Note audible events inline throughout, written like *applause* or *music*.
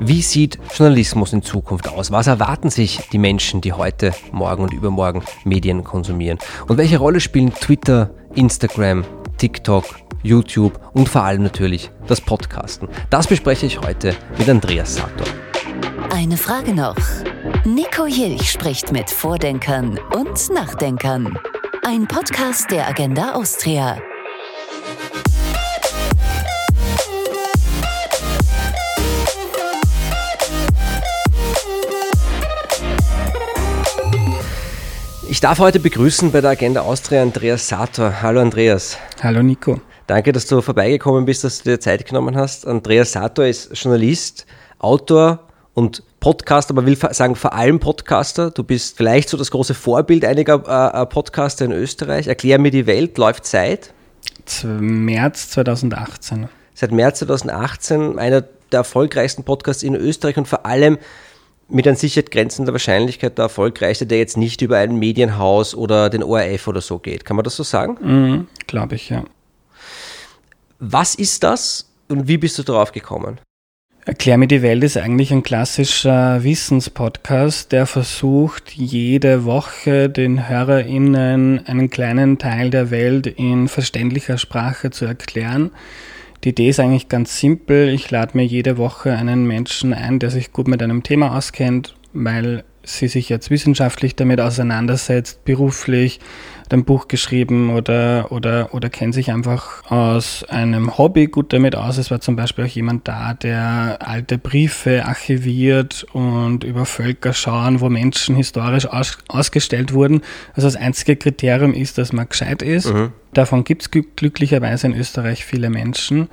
Wie sieht Journalismus in Zukunft aus? Was erwarten sich die Menschen, die heute, morgen und übermorgen Medien konsumieren? Und welche Rolle spielen Twitter, Instagram, TikTok, YouTube und vor allem natürlich das Podcasten? Das bespreche ich heute mit Andreas Sator. Eine Frage noch. Nico Jilch spricht mit Vordenkern und Nachdenkern. Ein Podcast der Agenda Austria. Ich darf heute begrüßen bei der Agenda Austria Andreas Sator. Hallo Andreas. Hallo Nico. Danke, dass du vorbeigekommen bist, dass du dir Zeit genommen hast. Andreas Sator ist Journalist, Autor und Podcaster, aber will sagen vor allem Podcaster. Du bist vielleicht so das große Vorbild einiger äh, äh Podcaster in Österreich. Erklär mir die Welt, läuft seit? März 2018. Seit März 2018 einer der erfolgreichsten Podcasts in Österreich und vor allem mit an Sicherheit grenzender Wahrscheinlichkeit der erfolgreichste, der jetzt nicht über ein Medienhaus oder den ORF oder so geht. Kann man das so sagen? Mhm, Glaube ich, ja. Was ist das und wie bist du darauf gekommen? Erklär mir die Welt ist eigentlich ein klassischer Wissenspodcast, der versucht, jede Woche den HörerInnen einen kleinen Teil der Welt in verständlicher Sprache zu erklären. Die Idee ist eigentlich ganz simpel. Ich lade mir jede Woche einen Menschen ein, der sich gut mit einem Thema auskennt, weil sie sich jetzt wissenschaftlich damit auseinandersetzt, beruflich, ein Buch geschrieben oder, oder, oder kennt sich einfach aus einem Hobby gut damit aus. Es war zum Beispiel auch jemand da, der alte Briefe archiviert und über Völker schauen, wo Menschen historisch aus, ausgestellt wurden. Also das einzige Kriterium ist, dass man gescheit ist. Mhm. Davon gibt es glücklicherweise in Österreich viele Menschen.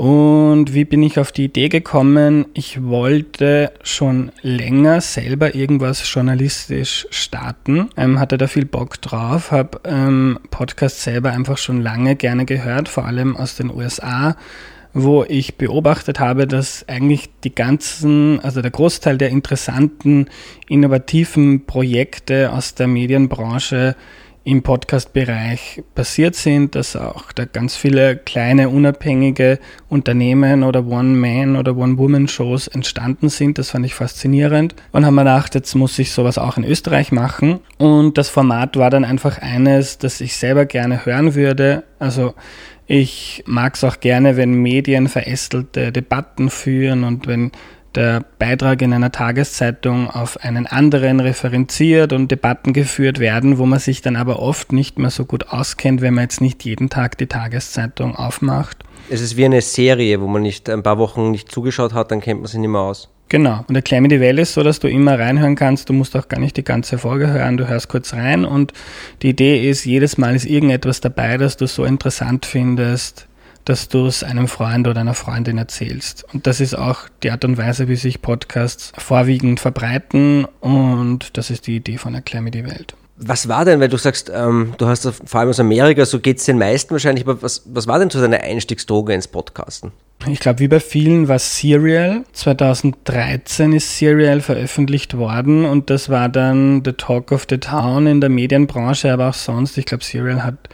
Und wie bin ich auf die Idee gekommen? Ich wollte schon länger selber irgendwas journalistisch starten, ähm, hatte da viel Bock drauf, habe ähm, Podcasts selber einfach schon lange gerne gehört, vor allem aus den USA wo ich beobachtet habe, dass eigentlich die ganzen, also der Großteil der interessanten, innovativen Projekte aus der Medienbranche im Podcast-Bereich passiert sind, dass auch da ganz viele kleine unabhängige Unternehmen oder One-Man- oder One-Woman-Shows entstanden sind. Das fand ich faszinierend und haben mir gedacht, jetzt muss ich sowas auch in Österreich machen. Und das Format war dann einfach eines, das ich selber gerne hören würde. Also ich mag es auch gerne, wenn Medien verästelte Debatten führen und wenn der Beitrag in einer Tageszeitung auf einen anderen referenziert und Debatten geführt werden, wo man sich dann aber oft nicht mehr so gut auskennt, wenn man jetzt nicht jeden Tag die Tageszeitung aufmacht. Es ist wie eine Serie, wo man nicht ein paar Wochen nicht zugeschaut hat, dann kennt man sie nicht mehr aus. Genau. Und erklär mir die Welt ist so, dass du immer reinhören kannst. Du musst auch gar nicht die ganze Folge hören. Du hörst kurz rein und die Idee ist, jedes Mal ist irgendetwas dabei, das du so interessant findest, dass du es einem Freund oder einer Freundin erzählst. Und das ist auch die Art und Weise, wie sich Podcasts vorwiegend verbreiten. Und das ist die Idee von Erklär mir die Welt. Was war denn, weil du sagst, ähm, du hast vor allem aus Amerika, so geht es den meisten wahrscheinlich, aber was, was war denn so deine Einstiegsdroge ins Podcasten? Ich glaube, wie bei vielen war Serial. 2013 ist Serial veröffentlicht worden und das war dann the talk of the town in der Medienbranche, aber auch sonst. Ich glaube, Serial hat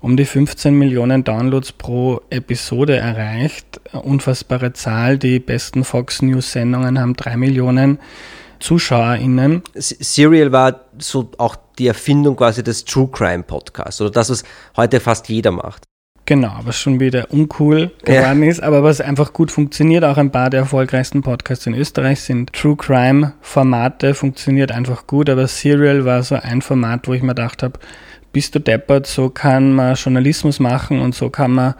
um die 15 Millionen Downloads pro Episode erreicht. Unfassbare Zahl. Die besten Fox News Sendungen haben drei Millionen ZuschauerInnen. Serial war so auch die Erfindung quasi des True Crime Podcasts oder das, was heute fast jeder macht. Genau, was schon wieder uncool geworden ja. ist, aber was einfach gut funktioniert. Auch ein paar der erfolgreichsten Podcasts in Österreich sind True Crime Formate, funktioniert einfach gut, aber Serial war so ein Format, wo ich mir gedacht habe, bist du deppert, so kann man Journalismus machen und so kann man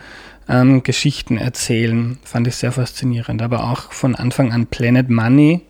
ähm, Geschichten erzählen. Fand ich sehr faszinierend. Aber auch von Anfang an Planet Money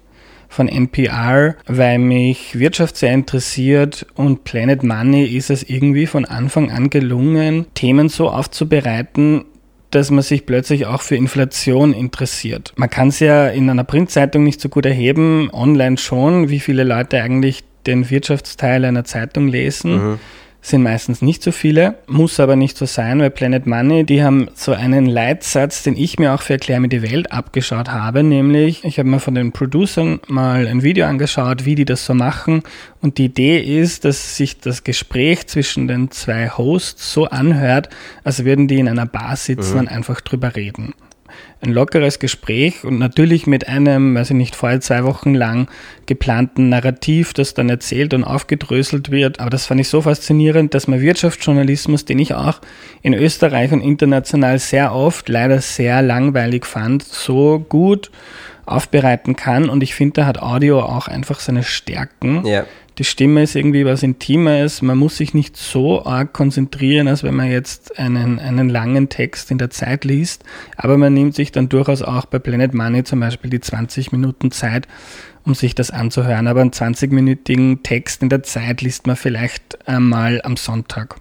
von NPR, weil mich Wirtschaft sehr interessiert und Planet Money ist es irgendwie von Anfang an gelungen, Themen so aufzubereiten, dass man sich plötzlich auch für Inflation interessiert. Man kann es ja in einer Printzeitung nicht so gut erheben, online schon, wie viele Leute eigentlich den Wirtschaftsteil einer Zeitung lesen. Mhm sind meistens nicht so viele, muss aber nicht so sein, weil Planet Money, die haben so einen Leitsatz, den ich mir auch für Erklär mir die Welt abgeschaut habe, nämlich ich habe mir von den Producern mal ein Video angeschaut, wie die das so machen und die Idee ist, dass sich das Gespräch zwischen den zwei Hosts so anhört, als würden die in einer Bar sitzen mhm. und einfach drüber reden. Ein lockeres Gespräch und natürlich mit einem, weiß ich nicht, vorher zwei Wochen lang geplanten Narrativ, das dann erzählt und aufgedröselt wird. Aber das fand ich so faszinierend, dass man Wirtschaftsjournalismus, den ich auch in Österreich und international sehr oft leider sehr langweilig fand, so gut aufbereiten kann. Und ich finde, da hat Audio auch einfach seine Stärken. Ja. Die Stimme ist irgendwie was Intimes. Man muss sich nicht so arg konzentrieren, als wenn man jetzt einen, einen langen Text in der Zeit liest. Aber man nimmt sich dann durchaus auch bei Planet Money zum Beispiel die 20 Minuten Zeit, um sich das anzuhören. Aber einen 20-minütigen Text in der Zeit liest man vielleicht einmal am Sonntag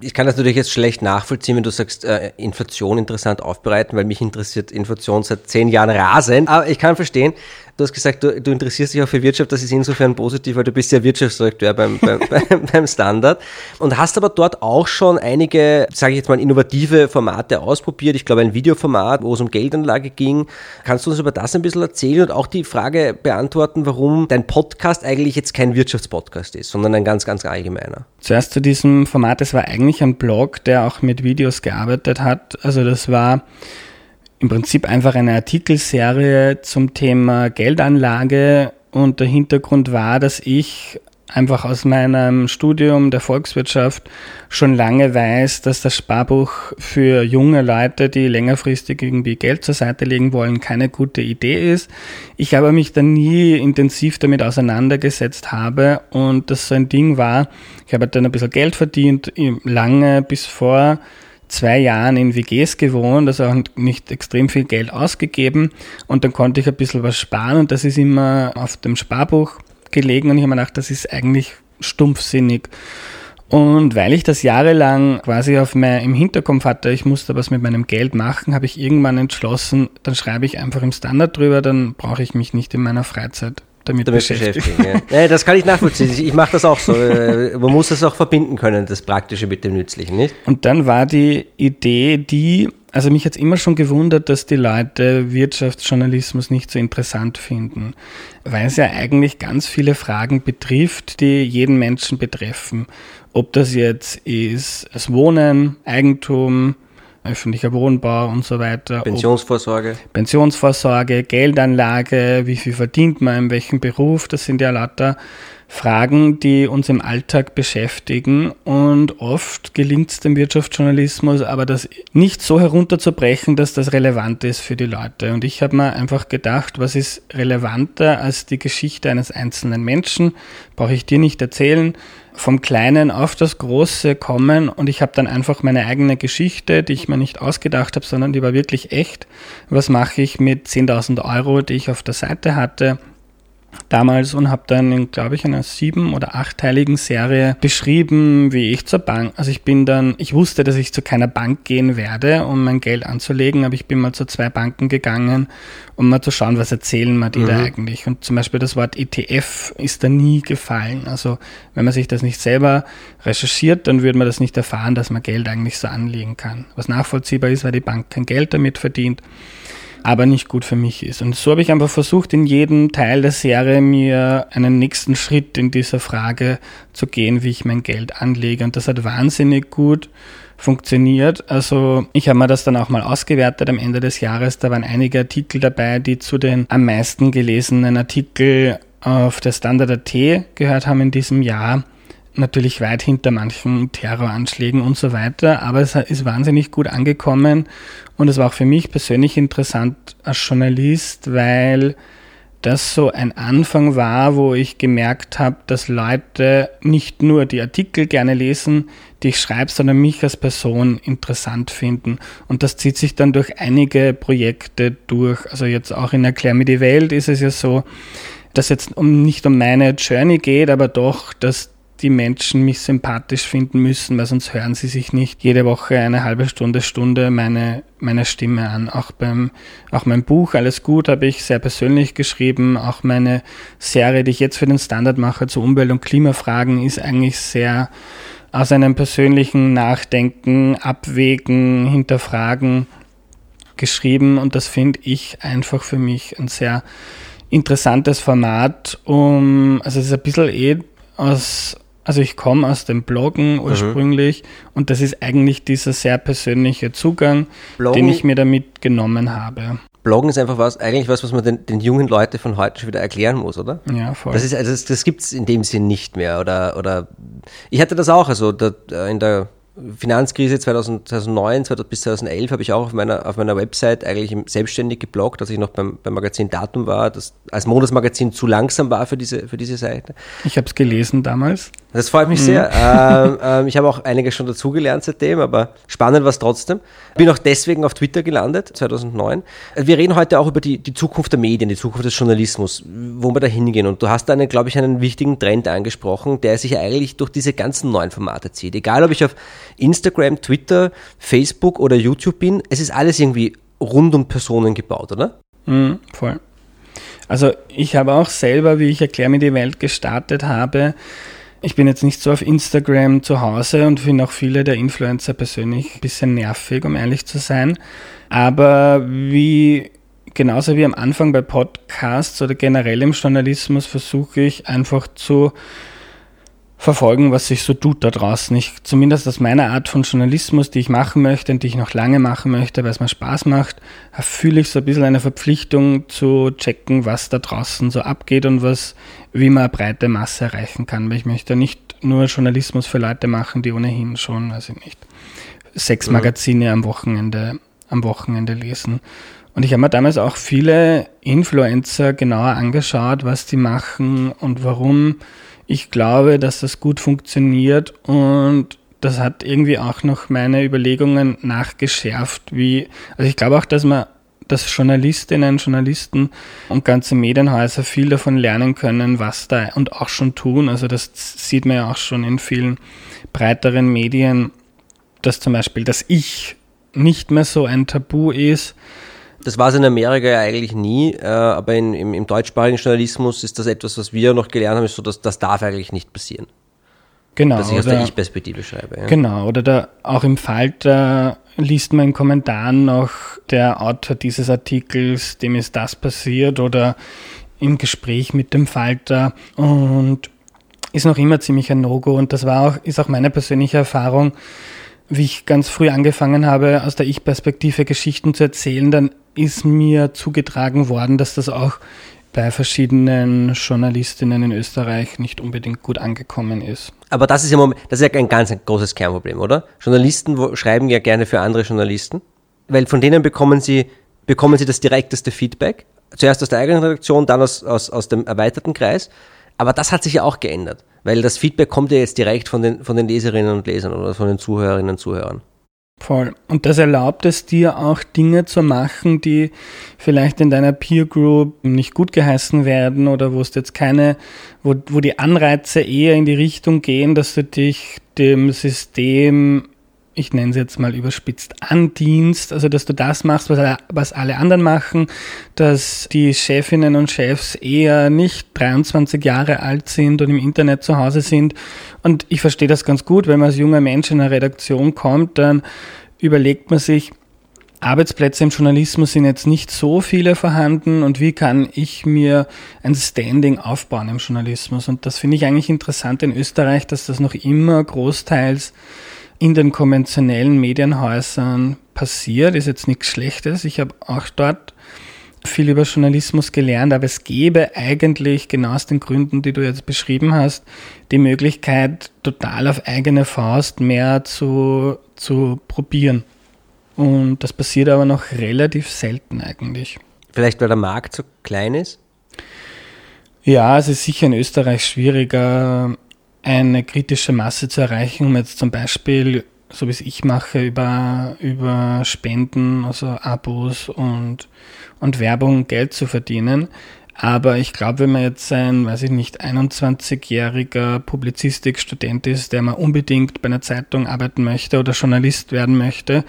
ich kann das natürlich jetzt schlecht nachvollziehen, wenn du sagst, äh, Inflation interessant aufbereiten, weil mich interessiert Inflation seit zehn Jahren rasend. Aber ich kann verstehen, Du hast gesagt, du, du, interessierst dich auch für Wirtschaft, das ist insofern positiv, weil du bist ja Wirtschaftsdirektor beim, *laughs* beim, beim Standard und hast aber dort auch schon einige, sage ich jetzt mal, innovative Formate ausprobiert. Ich glaube, ein Videoformat, wo es um Geldanlage ging. Kannst du uns über das ein bisschen erzählen und auch die Frage beantworten, warum dein Podcast eigentlich jetzt kein Wirtschaftspodcast ist, sondern ein ganz, ganz allgemeiner? Zuerst zu diesem Format, es war eigentlich ein Blog, der auch mit Videos gearbeitet hat. Also das war im Prinzip einfach eine Artikelserie zum Thema Geldanlage und der Hintergrund war, dass ich einfach aus meinem Studium der Volkswirtschaft schon lange weiß, dass das Sparbuch für junge Leute, die längerfristig irgendwie Geld zur Seite legen wollen, keine gute Idee ist. Ich aber mich dann nie intensiv damit auseinandergesetzt habe und das so ein Ding war, ich habe dann ein bisschen Geld verdient, lange bis vor zwei Jahren in WGs gewohnt, also auch nicht extrem viel Geld ausgegeben und dann konnte ich ein bisschen was sparen und das ist immer auf dem Sparbuch gelegen und ich habe mir gedacht, das ist eigentlich stumpfsinnig. Und weil ich das jahrelang quasi auf mein, im Hinterkopf hatte, ich musste was mit meinem Geld machen, habe ich irgendwann entschlossen, dann schreibe ich einfach im Standard drüber, dann brauche ich mich nicht in meiner Freizeit damit, damit beschäftigen. beschäftigen ja. *laughs* ja. das kann ich nachvollziehen. Ich mache das auch so. Äh, man muss das auch verbinden können, das Praktische mit dem Nützlichen, nicht? Und dann war die Idee, die, also mich hat immer schon gewundert, dass die Leute Wirtschaftsjournalismus nicht so interessant finden, weil es ja eigentlich ganz viele Fragen betrifft, die jeden Menschen betreffen. Ob das jetzt ist das Wohnen, Eigentum, öffentlicher Wohnbau und so weiter. Pensionsvorsorge. Pensionsvorsorge, Geldanlage, wie viel verdient man, in welchem Beruf, das sind ja lauter Fragen, die uns im Alltag beschäftigen und oft gelingt es dem Wirtschaftsjournalismus, aber das nicht so herunterzubrechen, dass das relevant ist für die Leute. Und ich habe mir einfach gedacht, was ist relevanter als die Geschichte eines einzelnen Menschen? Brauche ich dir nicht erzählen vom Kleinen auf das Große kommen und ich habe dann einfach meine eigene Geschichte, die ich mir nicht ausgedacht habe, sondern die war wirklich echt. Was mache ich mit 10.000 Euro, die ich auf der Seite hatte? Damals und habe dann in, glaube ich, einer sieben- oder achtteiligen Serie beschrieben, wie ich zur Bank, also ich bin dann, ich wusste, dass ich zu keiner Bank gehen werde, um mein Geld anzulegen, aber ich bin mal zu zwei Banken gegangen, um mal zu schauen, was erzählen mir die mhm. da eigentlich. Und zum Beispiel das Wort ETF ist da nie gefallen. Also wenn man sich das nicht selber recherchiert, dann würde man das nicht erfahren, dass man Geld eigentlich so anlegen kann. Was nachvollziehbar ist, weil die Bank kein Geld damit verdient aber nicht gut für mich ist. Und so habe ich einfach versucht, in jedem Teil der Serie mir einen nächsten Schritt in dieser Frage zu gehen, wie ich mein Geld anlege. Und das hat wahnsinnig gut funktioniert. Also ich habe mir das dann auch mal ausgewertet am Ende des Jahres. Da waren einige Artikel dabei, die zu den am meisten gelesenen Artikel auf der Standard.at gehört haben in diesem Jahr natürlich weit hinter manchen Terroranschlägen und so weiter, aber es ist wahnsinnig gut angekommen und es war auch für mich persönlich interessant als Journalist, weil das so ein Anfang war, wo ich gemerkt habe, dass Leute nicht nur die Artikel gerne lesen, die ich schreibe, sondern mich als Person interessant finden. Und das zieht sich dann durch einige Projekte durch. Also jetzt auch in Erklär mir die Welt ist es ja so, dass jetzt um, nicht um meine Journey geht, aber doch, dass die Menschen mich sympathisch finden müssen, weil sonst hören sie sich nicht jede Woche eine halbe Stunde, Stunde meine, meine Stimme an. Auch beim, auch mein Buch Alles gut habe ich sehr persönlich geschrieben. Auch meine Serie, die ich jetzt für den Standard mache zu Umwelt- und Klimafragen, ist eigentlich sehr aus einem persönlichen Nachdenken, Abwägen, Hinterfragen geschrieben und das finde ich einfach für mich ein sehr interessantes Format, um, also es ist ein bisschen eh aus Also ich komme aus dem Bloggen mhm. ursprünglich mhm. und das ist eigentlich dieser sehr persönliche Zugang, Bloggen, den ich mir damit genommen habe. Bloggen ist einfach was, eigentlich was, was man den, den jungen Leuten von heute schon wieder erklären muss, oder? Ja, voll. Das, ist, also das, das gibt es in dem Sinn nicht mehr. Oder, oder ich hatte das auch, also da, in der Finanzkrise 2009 bis 2011 habe ich auch auf meiner, auf meiner Website eigentlich selbstständig gebloggt, als ich noch beim, beim Magazin Datum war, das als Monatsmagazin zu langsam war für diese, für diese Seite. Ich habe es gelesen damals. Das freut mich mhm. sehr. ähm, ähm, ich habe auch einiges schon dazugelernt seitdem, aber spannend war es trotzdem. Bin auch deswegen auf Twitter gelandet, 2009. Wir reden heute auch über die, die Zukunft der Medien, die Zukunft des Journalismus, wo wir da hingehen. Und du hast da, glaube ich, einen wichtigen Trend angesprochen, der sich eigentlich durch diese ganzen neuen Formate zieht. Egal, ob ich auf Instagram, Twitter, Facebook oder YouTube bin, es ist alles irgendwie rund um Personen gebaut, oder? Mhm, voll. Also ich habe auch selber, wie ich Erklär mir die Welt gestartet habe, ich bin jetzt nicht so auf Instagram zu Hause und finde auch viele der Influencer persönlich ein bisschen nervig, um ehrlich zu sein. Aber wie genauso wie am Anfang bei Podcasts oder generell im Journalismus versuche ich einfach zu verfolgen, was sich so tut da draußen. Ich, zumindest aus meiner Art von Journalismus, die ich machen möchte und die ich noch lange machen möchte, weil es mir Spaß macht, fühle ich so ein bisschen eine Verpflichtung zu checken, was da draußen so abgeht und was, wie man eine breite Masse erreichen kann. Weil ich möchte nicht nur Journalismus für Leute machen, die ohnehin schon, weiß ich nicht, sechs mhm. Magazine am Wochenende, am Wochenende lesen. Und ich habe mir damals auch viele Influencer genauer angeschaut, was die machen und warum ich glaube, dass das gut funktioniert und das hat irgendwie auch noch meine Überlegungen nachgeschärft, wie, also ich glaube auch, dass man, dass Journalistinnen, Journalisten und ganze Medienhäuser viel davon lernen können, was da und auch schon tun. Also das sieht man ja auch schon in vielen breiteren Medien, dass zum Beispiel das Ich nicht mehr so ein Tabu ist, das war es in Amerika ja eigentlich nie, äh, aber in, im, im, deutschsprachigen Journalismus ist das etwas, was wir noch gelernt haben, ist so, dass das darf eigentlich nicht passieren. Genau. Dass ich aus der Ich-Perspektive schreibe. Ja. Genau, oder da, auch im Falter liest man in Kommentaren noch, der Autor dieses Artikels, dem ist das passiert oder im Gespräch mit dem Falter und ist noch immer ziemlich ein No-Go und das war auch, ist auch meine persönliche Erfahrung, wie ich ganz früh angefangen habe, aus der Ich-Perspektive Geschichten zu erzählen, dann ist mir zugetragen worden, dass das auch bei verschiedenen Journalistinnen in Österreich nicht unbedingt gut angekommen ist. Aber das ist ja, das ist ja ein ganz großes Kernproblem, oder? Journalisten schreiben ja gerne für andere Journalisten, weil von denen bekommen sie, bekommen sie das direkteste Feedback. Zuerst aus der eigenen Redaktion, dann aus, aus, aus dem erweiterten Kreis. Aber das hat sich ja auch geändert, weil das Feedback kommt ja jetzt direkt von den, von den Leserinnen und Lesern oder von den Zuhörerinnen und Zuhörern. Voll. Und das erlaubt es dir auch Dinge zu machen, die vielleicht in deiner Peer Group nicht gut geheißen werden oder wo es jetzt keine, wo, wo die Anreize eher in die Richtung gehen, dass du dich dem System ich nenne es jetzt mal überspitzt, andienst, also dass du das machst, was alle, was alle anderen machen, dass die Chefinnen und Chefs eher nicht 23 Jahre alt sind und im Internet zu Hause sind. Und ich verstehe das ganz gut, wenn man als junger Mensch in eine Redaktion kommt, dann überlegt man sich, Arbeitsplätze im Journalismus sind jetzt nicht so viele vorhanden und wie kann ich mir ein Standing aufbauen im Journalismus? Und das finde ich eigentlich interessant in Österreich, dass das noch immer großteils in den konventionellen Medienhäusern passiert, ist jetzt nichts Schlechtes. Ich habe auch dort viel über Journalismus gelernt, aber es gäbe eigentlich genau aus den Gründen, die du jetzt beschrieben hast, die Möglichkeit, total auf eigene Faust mehr zu, zu probieren. Und das passiert aber noch relativ selten eigentlich. Vielleicht, weil der Markt so klein ist? Ja, es ist sicher in Österreich schwieriger, eine kritische Masse zu erreichen, um jetzt zum Beispiel, so wie es ich mache, über, über Spenden, also Abos und, und Werbung Geld zu verdienen. Aber ich glaube, wenn man jetzt ein, weiß ich nicht, 21-jähriger Publizistikstudent ist, der mal unbedingt bei einer Zeitung arbeiten möchte oder Journalist werden möchte,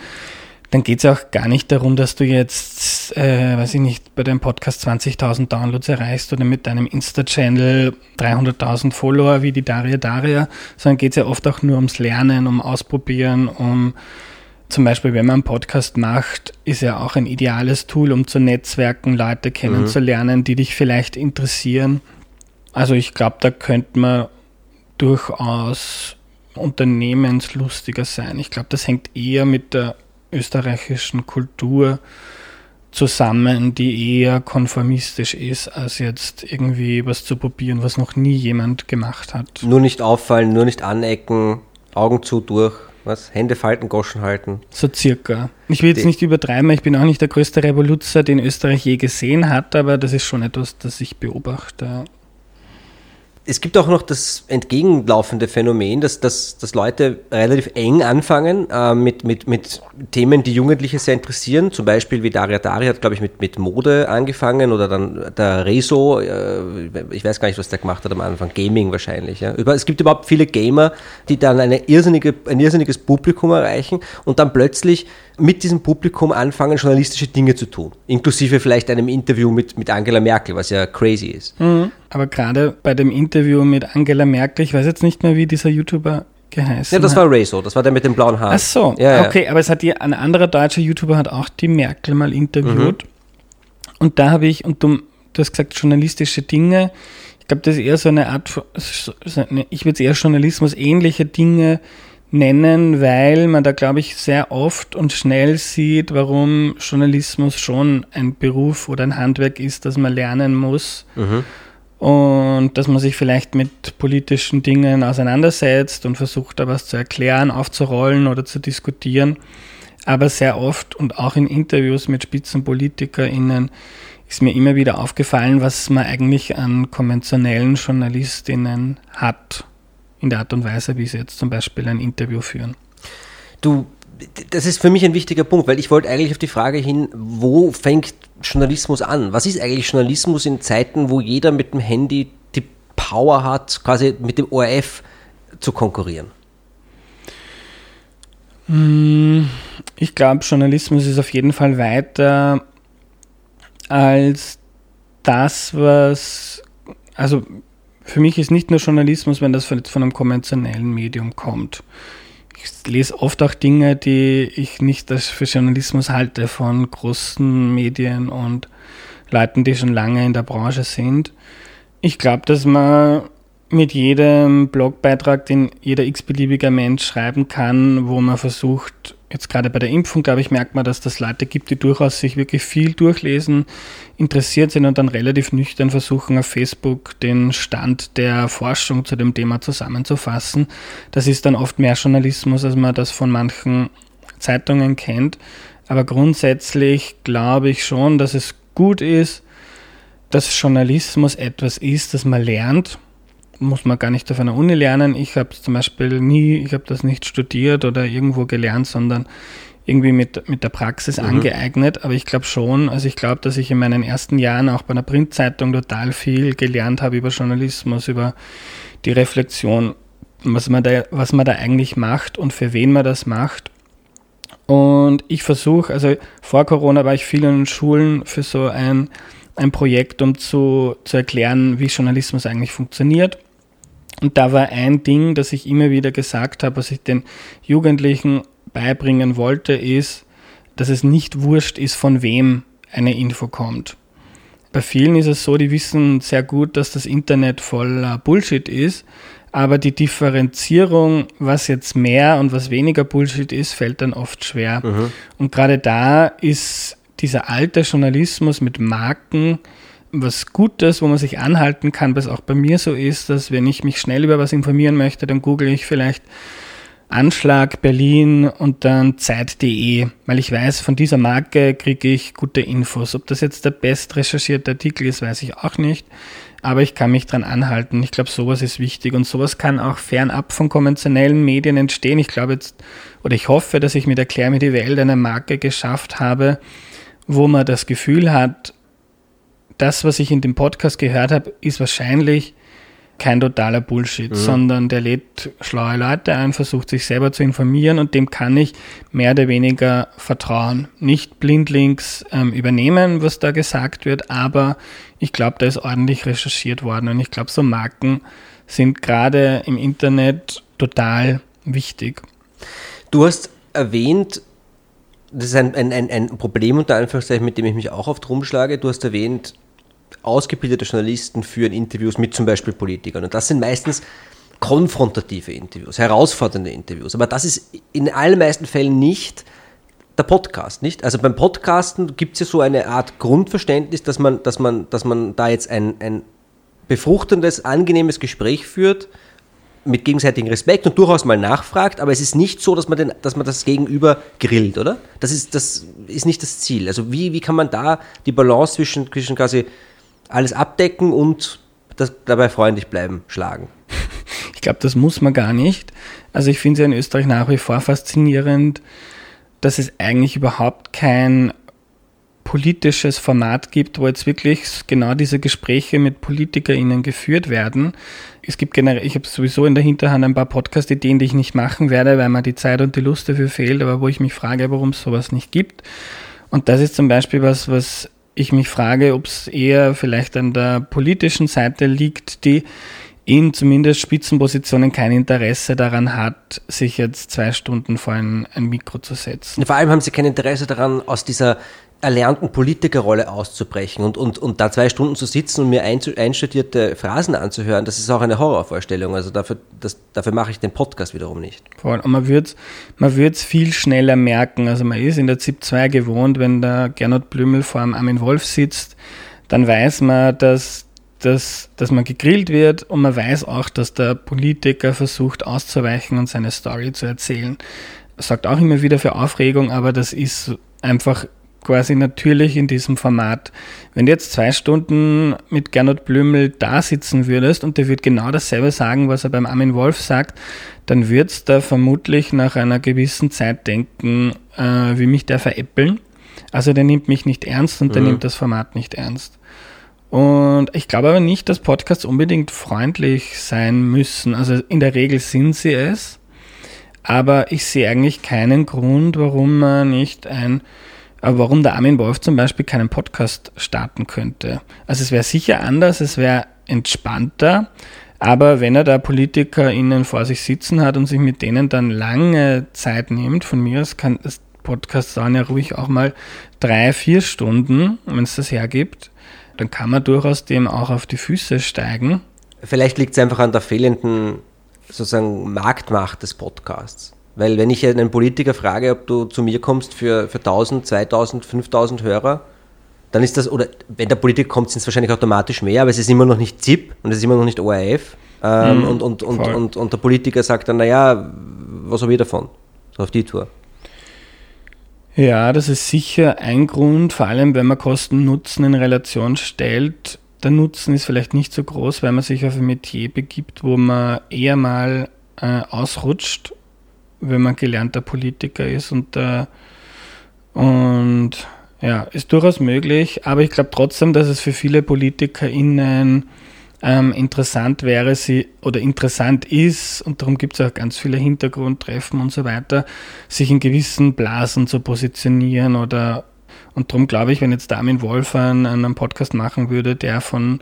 dann geht es auch gar nicht darum, dass du jetzt, äh, weiß ich nicht, bei deinem Podcast 20.000 Downloads erreichst oder mit deinem Insta-Channel 300.000 Follower wie die Daria Daria, sondern geht es ja oft auch nur ums Lernen, um Ausprobieren, um zum Beispiel, wenn man einen Podcast macht, ist ja auch ein ideales Tool, um zu netzwerken, Leute kennenzulernen, mhm. die dich vielleicht interessieren. Also ich glaube, da könnte man durchaus unternehmenslustiger sein. Ich glaube, das hängt eher mit der österreichischen Kultur zusammen, die eher konformistisch ist, als jetzt irgendwie was zu probieren, was noch nie jemand gemacht hat. Nur nicht auffallen, nur nicht anecken, Augen zu durch. Was? Hände falten, Goschen halten. So circa. Ich will jetzt nicht übertreiben, ich bin auch nicht der größte Revoluzer, den Österreich je gesehen hat, aber das ist schon etwas, das ich beobachte es gibt auch noch das entgegenlaufende Phänomen, dass, dass, dass Leute relativ eng anfangen äh, mit, mit, mit Themen, die Jugendliche sehr interessieren. Zum Beispiel wie Daria Daria hat, glaube ich, mit, mit Mode angefangen oder dann der Rezo, äh, ich weiß gar nicht, was der gemacht hat am Anfang, Gaming wahrscheinlich. Ja. Es gibt überhaupt viele Gamer, die dann eine irrsinnige, ein irrsinniges Publikum erreichen und dann plötzlich mit diesem Publikum anfangen, journalistische Dinge zu tun. Inklusive vielleicht einem Interview mit, mit Angela Merkel, was ja crazy ist. Mhm. Aber gerade bei dem Interview mit Angela Merkel, ich weiß jetzt nicht mehr, wie dieser YouTuber geheißen Ja, das war Rezo, das war der mit dem blauen Haar. Ach so, ja, okay, aber es hat die, ein anderer deutscher YouTuber hat auch die Merkel mal interviewt. Mhm. Und da habe ich, und du, du hast gesagt, journalistische Dinge, ich glaube, das ist eher so eine Art, ich würde es eher Journalismus ähnliche Dinge nennen, weil man da, glaube ich, sehr oft und schnell sieht, warum Journalismus schon ein Beruf oder ein Handwerk ist, das man lernen muss. Mhm. Und dass man sich vielleicht mit politischen Dingen auseinandersetzt und versucht, da was zu erklären, aufzurollen oder zu diskutieren. Aber sehr oft und auch in Interviews mit SpitzenpolitikerInnen ist mir immer wieder aufgefallen, was man eigentlich an konventionellen JournalistInnen hat in der Art und Weise, wie sie jetzt zum Beispiel ein Interview führen. Du, das ist für mich ein wichtiger Punkt, weil ich wollte eigentlich auf die Frage hin, wo fängt Journalismus an? Was ist eigentlich Journalismus in Zeiten, wo jeder mit dem Handy die Power hat, quasi mit dem ORF zu konkurrieren? Hm, ich glaube, Journalismus ist auf jeden Fall weiter als das, was, also für mich ist nicht nur Journalismus, wenn das von, von einem konventionellen Medium kommt. Ich lese oft auch Dinge, die ich nicht für Journalismus halte, von großen Medien und Leuten, die schon lange in der Branche sind. Ich glaube, dass man mit jedem Blogbeitrag, den jeder x-beliebiger Mensch schreiben kann, wo man versucht, jetzt gerade bei der Impfung, glaube ich, merkt man, dass das Leute gibt, die durchaus sich wirklich viel durchlesen, interessiert sind und dann relativ nüchtern versuchen, auf Facebook den Stand der Forschung zu dem Thema zusammenzufassen. Das ist dann oft mehr Journalismus, als man das von manchen Zeitungen kennt. Aber grundsätzlich glaube ich schon, dass es gut ist, dass Journalismus etwas ist, das man lernt muss man gar nicht auf einer Uni lernen. Ich habe zum Beispiel nie, ich habe das nicht studiert oder irgendwo gelernt, sondern irgendwie mit, mit der Praxis mhm. angeeignet. Aber ich glaube schon, also ich glaube, dass ich in meinen ersten Jahren auch bei einer Printzeitung total viel gelernt habe über Journalismus, über die Reflexion, was man da, was man da eigentlich macht und für wen man das macht. Und ich versuche, also vor Corona war ich viel in Schulen für so ein, ein Projekt, um zu, zu erklären, wie Journalismus eigentlich funktioniert. Und da war ein Ding, das ich immer wieder gesagt habe, was ich den Jugendlichen beibringen wollte, ist, dass es nicht wurscht ist, von wem eine Info kommt. Bei vielen ist es so, die wissen sehr gut, dass das Internet voller Bullshit ist, aber die Differenzierung, was jetzt mehr und was weniger Bullshit ist, fällt dann oft schwer. Mhm. Und gerade da ist dieser alte Journalismus mit Marken, was Gutes, wo man sich anhalten kann, was auch bei mir so ist, dass wenn ich mich schnell über was informieren möchte, dann google ich vielleicht Anschlag Berlin und dann Zeit.de, weil ich weiß, von dieser Marke kriege ich gute Infos. Ob das jetzt der best recherchierte Artikel ist, weiß ich auch nicht, aber ich kann mich dran anhalten. Ich glaube, sowas ist wichtig und sowas kann auch fernab von konventionellen Medien entstehen. Ich glaube jetzt, oder ich hoffe, dass ich mit Erklär mir die Welt eine Marke geschafft habe, wo man das Gefühl hat, das, was ich in dem Podcast gehört habe, ist wahrscheinlich kein totaler Bullshit, mhm. sondern der lädt schlaue Leute ein, versucht sich selber zu informieren und dem kann ich mehr oder weniger vertrauen. Nicht blindlings ähm, übernehmen, was da gesagt wird, aber ich glaube, da ist ordentlich recherchiert worden und ich glaube, so Marken sind gerade im Internet total wichtig. Du hast erwähnt, das ist ein, ein, ein Problem unter Anführungszeichen, mit dem ich mich auch oft rumschlage. Du hast erwähnt, ausgebildete Journalisten führen Interviews mit zum Beispiel Politikern. Und das sind meistens konfrontative Interviews, herausfordernde Interviews. Aber das ist in allermeisten Fällen nicht der Podcast, nicht? Also beim Podcasten gibt es ja so eine Art Grundverständnis, dass man, dass man, dass man da jetzt ein, ein befruchtendes, angenehmes Gespräch führt mit gegenseitigem Respekt und durchaus mal nachfragt, aber es ist nicht so, dass man, den, dass man das Gegenüber grillt, oder? Das ist, das ist nicht das Ziel. Also wie, wie kann man da die Balance zwischen, zwischen quasi alles abdecken und das, dabei freundlich bleiben, schlagen? *laughs* Ich glaube, das muss man gar nicht. Also ich finde es ja in Österreich nach wie vor faszinierend, dass es eigentlich überhaupt kein politisches Format gibt, wo jetzt wirklich genau diese Gespräche mit PolitikerInnen geführt werden. Es gibt generell, ich habe sowieso in der Hinterhand ein paar Podcast-Ideen, die ich nicht machen werde, weil mir die Zeit und die Lust dafür fehlt, aber wo ich mich frage, warum es sowas nicht gibt. Und das ist zum Beispiel was, was ich mich frage, ob es eher vielleicht an der politischen Seite liegt, die in zumindest Spitzenpositionen kein Interesse daran hat, sich jetzt zwei Stunden vor ein, ein Mikro zu setzen. Vor allem haben sie kein Interesse daran, aus dieser erlernten Politikerrolle auszubrechen und, und, und da zwei Stunden zu sitzen und mir einstudierte Phrasen anzuhören, das ist auch eine Horrorvorstellung. Also dafür, das, dafür mache ich den Podcast wiederum nicht. Voll. Und man wird es man wird's viel schneller merken. Also man ist in der ZIP 2 gewohnt, wenn der Gernot Blümel vor dem Armin Wolf sitzt, dann weiß man, dass, dass, dass man gegrillt wird und man weiß auch, dass der Politiker versucht auszuweichen und seine Story zu erzählen. Sorgt auch immer wieder für Aufregung, aber das ist einfach quasi natürlich in diesem Format. Wenn du jetzt zwei Stunden mit Gernot Blümel da sitzen würdest und der wird genau dasselbe sagen, was er beim Armin Wolf sagt, dann würdest du vermutlich nach einer gewissen Zeit denken, äh, wie mich der veräppeln. Also der nimmt mich nicht ernst und mhm. der nimmt das Format nicht ernst. Und ich glaube aber nicht, dass Podcasts unbedingt freundlich sein müssen. Also in der Regel sind sie es. Aber ich sehe eigentlich keinen Grund, warum man nicht ein aber warum der Armin Wolf zum Beispiel keinen Podcast starten könnte. Also es wäre sicher anders, es wäre entspannter, aber wenn er da PolitikerInnen vor sich sitzen hat und sich mit denen dann lange Zeit nimmt, von mir aus kann das Podcast dauern ja ruhig auch mal drei, vier Stunden, wenn es das hergibt, dann kann man durchaus dem auch auf die Füße steigen. Vielleicht liegt es einfach an der fehlenden sozusagen Marktmacht des Podcasts. Weil wenn ich einen Politiker frage, ob du zu mir kommst für, für 1000, 2000, 5000 Hörer, dann ist das, oder wenn der Politiker kommt, sind es wahrscheinlich automatisch mehr, aber es ist immer noch nicht ZIP und es ist immer noch nicht ORF. Ähm, mhm, und, und, und, und, und, der Politiker sagt dann, naja, was habe ich davon? So auf die Tour. Ja, das ist sicher ein Grund, vor allem wenn man Kosten-Nutzen in Relation stellt. Der Nutzen ist vielleicht nicht so groß, weil man sich auf ein Metier begibt, wo man eher mal äh, ausrutscht wenn man gelernter Politiker ist und, äh, und ja, ist durchaus möglich, aber ich glaube trotzdem, dass es für viele PolitikerInnen ähm, interessant wäre, sie oder interessant ist, und darum gibt es auch ganz viele Hintergrundtreffen und so weiter, sich in gewissen Blasen zu positionieren oder und darum glaube ich, wenn jetzt Damin Wolf einen Podcast machen würde, der von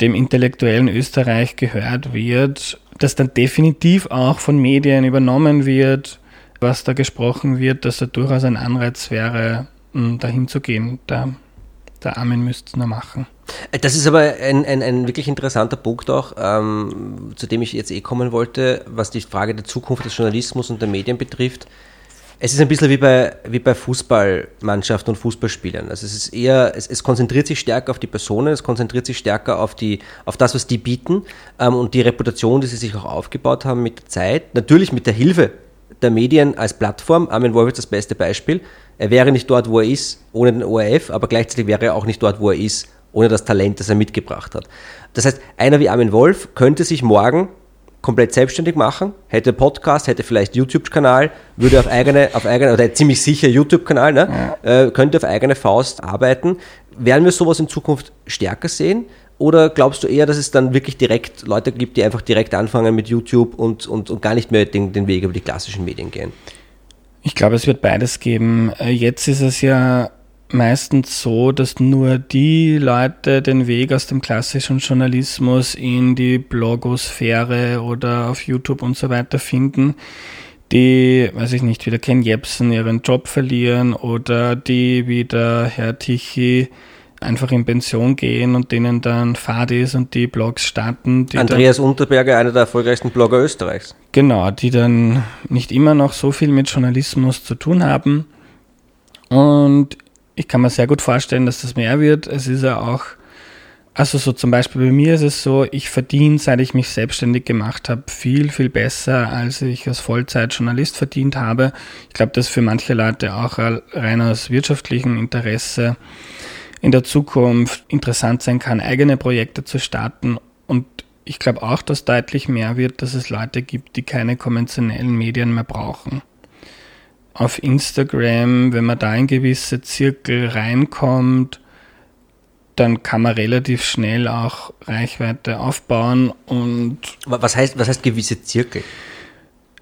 dem intellektuellen Österreich gehört wird, das dann definitiv auch von Medien übernommen wird, was da gesprochen wird, dass da durchaus ein Anreiz wäre, dahin zu gehen. Der, der müsste es nur machen. Das ist aber ein, ein, ein wirklich interessanter Punkt auch, ähm, zu dem ich jetzt eh kommen wollte, was die Frage der Zukunft des Journalismus und der Medien betrifft. Es ist ein bisschen wie bei, wie bei Fußballmannschaften und Fußballspielern. Also es ist eher, es, es, konzentriert sich stärker auf die Personen, es konzentriert sich stärker auf, die, auf das, was die bieten ähm, und die Reputation, die sie sich auch aufgebaut haben mit der Zeit. Natürlich mit der Hilfe der Medien als Plattform. Armin Wolf ist das beste Beispiel. Er wäre nicht dort, wo er ist, ohne den ORF, aber gleichzeitig wäre er auch nicht dort, wo er ist, ohne das Talent, das er mitgebracht hat. Das heißt, einer wie Armin Wolf könnte sich morgen komplett selbstständig machen, hätte Podcast, hätte vielleicht YouTube-Kanal, würde auf eigene, auf eigene, oder ziemlich sicher YouTube-Kanal, ne? Ja. Äh, könnte auf eigene Faust arbeiten. Werden wir sowas in Zukunft stärker sehen? Oder glaubst du eher, dass es dann wirklich direkt Leute gibt, die einfach direkt anfangen mit YouTube und, und, und gar nicht mehr den, den Weg über die klassischen Medien gehen? Ich glaube, es wird beides geben. Äh, jetzt ist es ja meistens so, dass nur die Leute den Weg aus dem klassischen Journalismus in die Blogosphäre oder auf YouTube und so weiter finden, die, weiß ich nicht, wie der Ken Jebsen ihren Job verlieren oder die wie der Herr Tichy einfach in Pension gehen und denen dann Fahrt ist und die Blogs starten. Die Andreas dann, Unterberger, einer der erfolgreichsten Blogger Österreichs. Genau, die dann nicht immer noch so viel mit Journalismus zu tun haben. Und ich kann mir sehr gut vorstellen, dass das mehr wird. Es ist ja auch, also so zum Beispiel bei mir ist es so, ich verdiene, seit ich mich selbstständig gemacht habe, viel, viel besser, als ich als Vollzeitjournalist verdient habe. Ich glaube, das ist für manche Leute auch rein aus wirtschaftlichem Interesse in der Zukunft interessant sein kann, eigene Projekte zu starten. Und ich glaube auch, dass deutlich mehr wird, dass es Leute gibt, die keine konventionellen Medien mehr brauchen. Auf Instagram, wenn man da in gewisse Zirkel reinkommt, dann kann man relativ schnell auch Reichweite aufbauen und. Was heißt, was heißt gewisse Zirkel?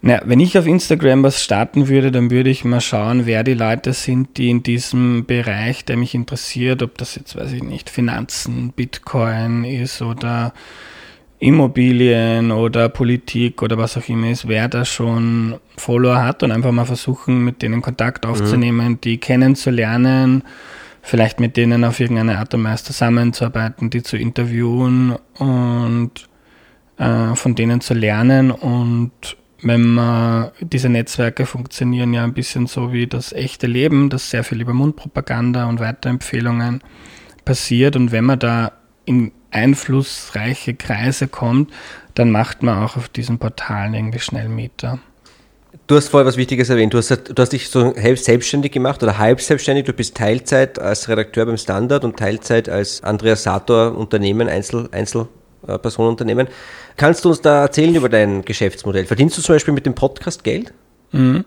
Na, wenn ich auf Instagram was starten würde, dann würde ich mal schauen, wer die Leute sind, die in diesem Bereich, der mich interessiert, ob das jetzt, weiß ich nicht, Finanzen, Bitcoin ist oder Immobilien oder Politik oder was auch immer ist, wer da schon Follower hat und einfach mal versuchen, mit denen Kontakt mhm. aufzunehmen, mhm. die kennenzulernen, vielleicht mit denen auf irgendeine Art und Weise zusammenzuarbeiten, die zu interviewen und äh, von denen zu lernen und wenn man, diese Netzwerke funktionieren ja ein bisschen so wie das echte Leben, dass sehr viel über Mundpropaganda und Weiterempfehlungen passiert. Und wenn man da in einflussreiche Kreise kommt, dann macht man auch auf diesen Portalen irgendwie schnell Meter. Du hast vorher was Wichtiges erwähnt. Du hast, du hast dich so selbstständig gemacht oder halb selbstständig. Du bist Teilzeit als Redakteur beim Standard und Teilzeit als Andreas Sator Unternehmen, Einzel, Einzelpersonenunternehmen. Kannst du uns da erzählen über dein Geschäftsmodell? Verdienst du zum Beispiel mit dem Podcast Geld? Mhm.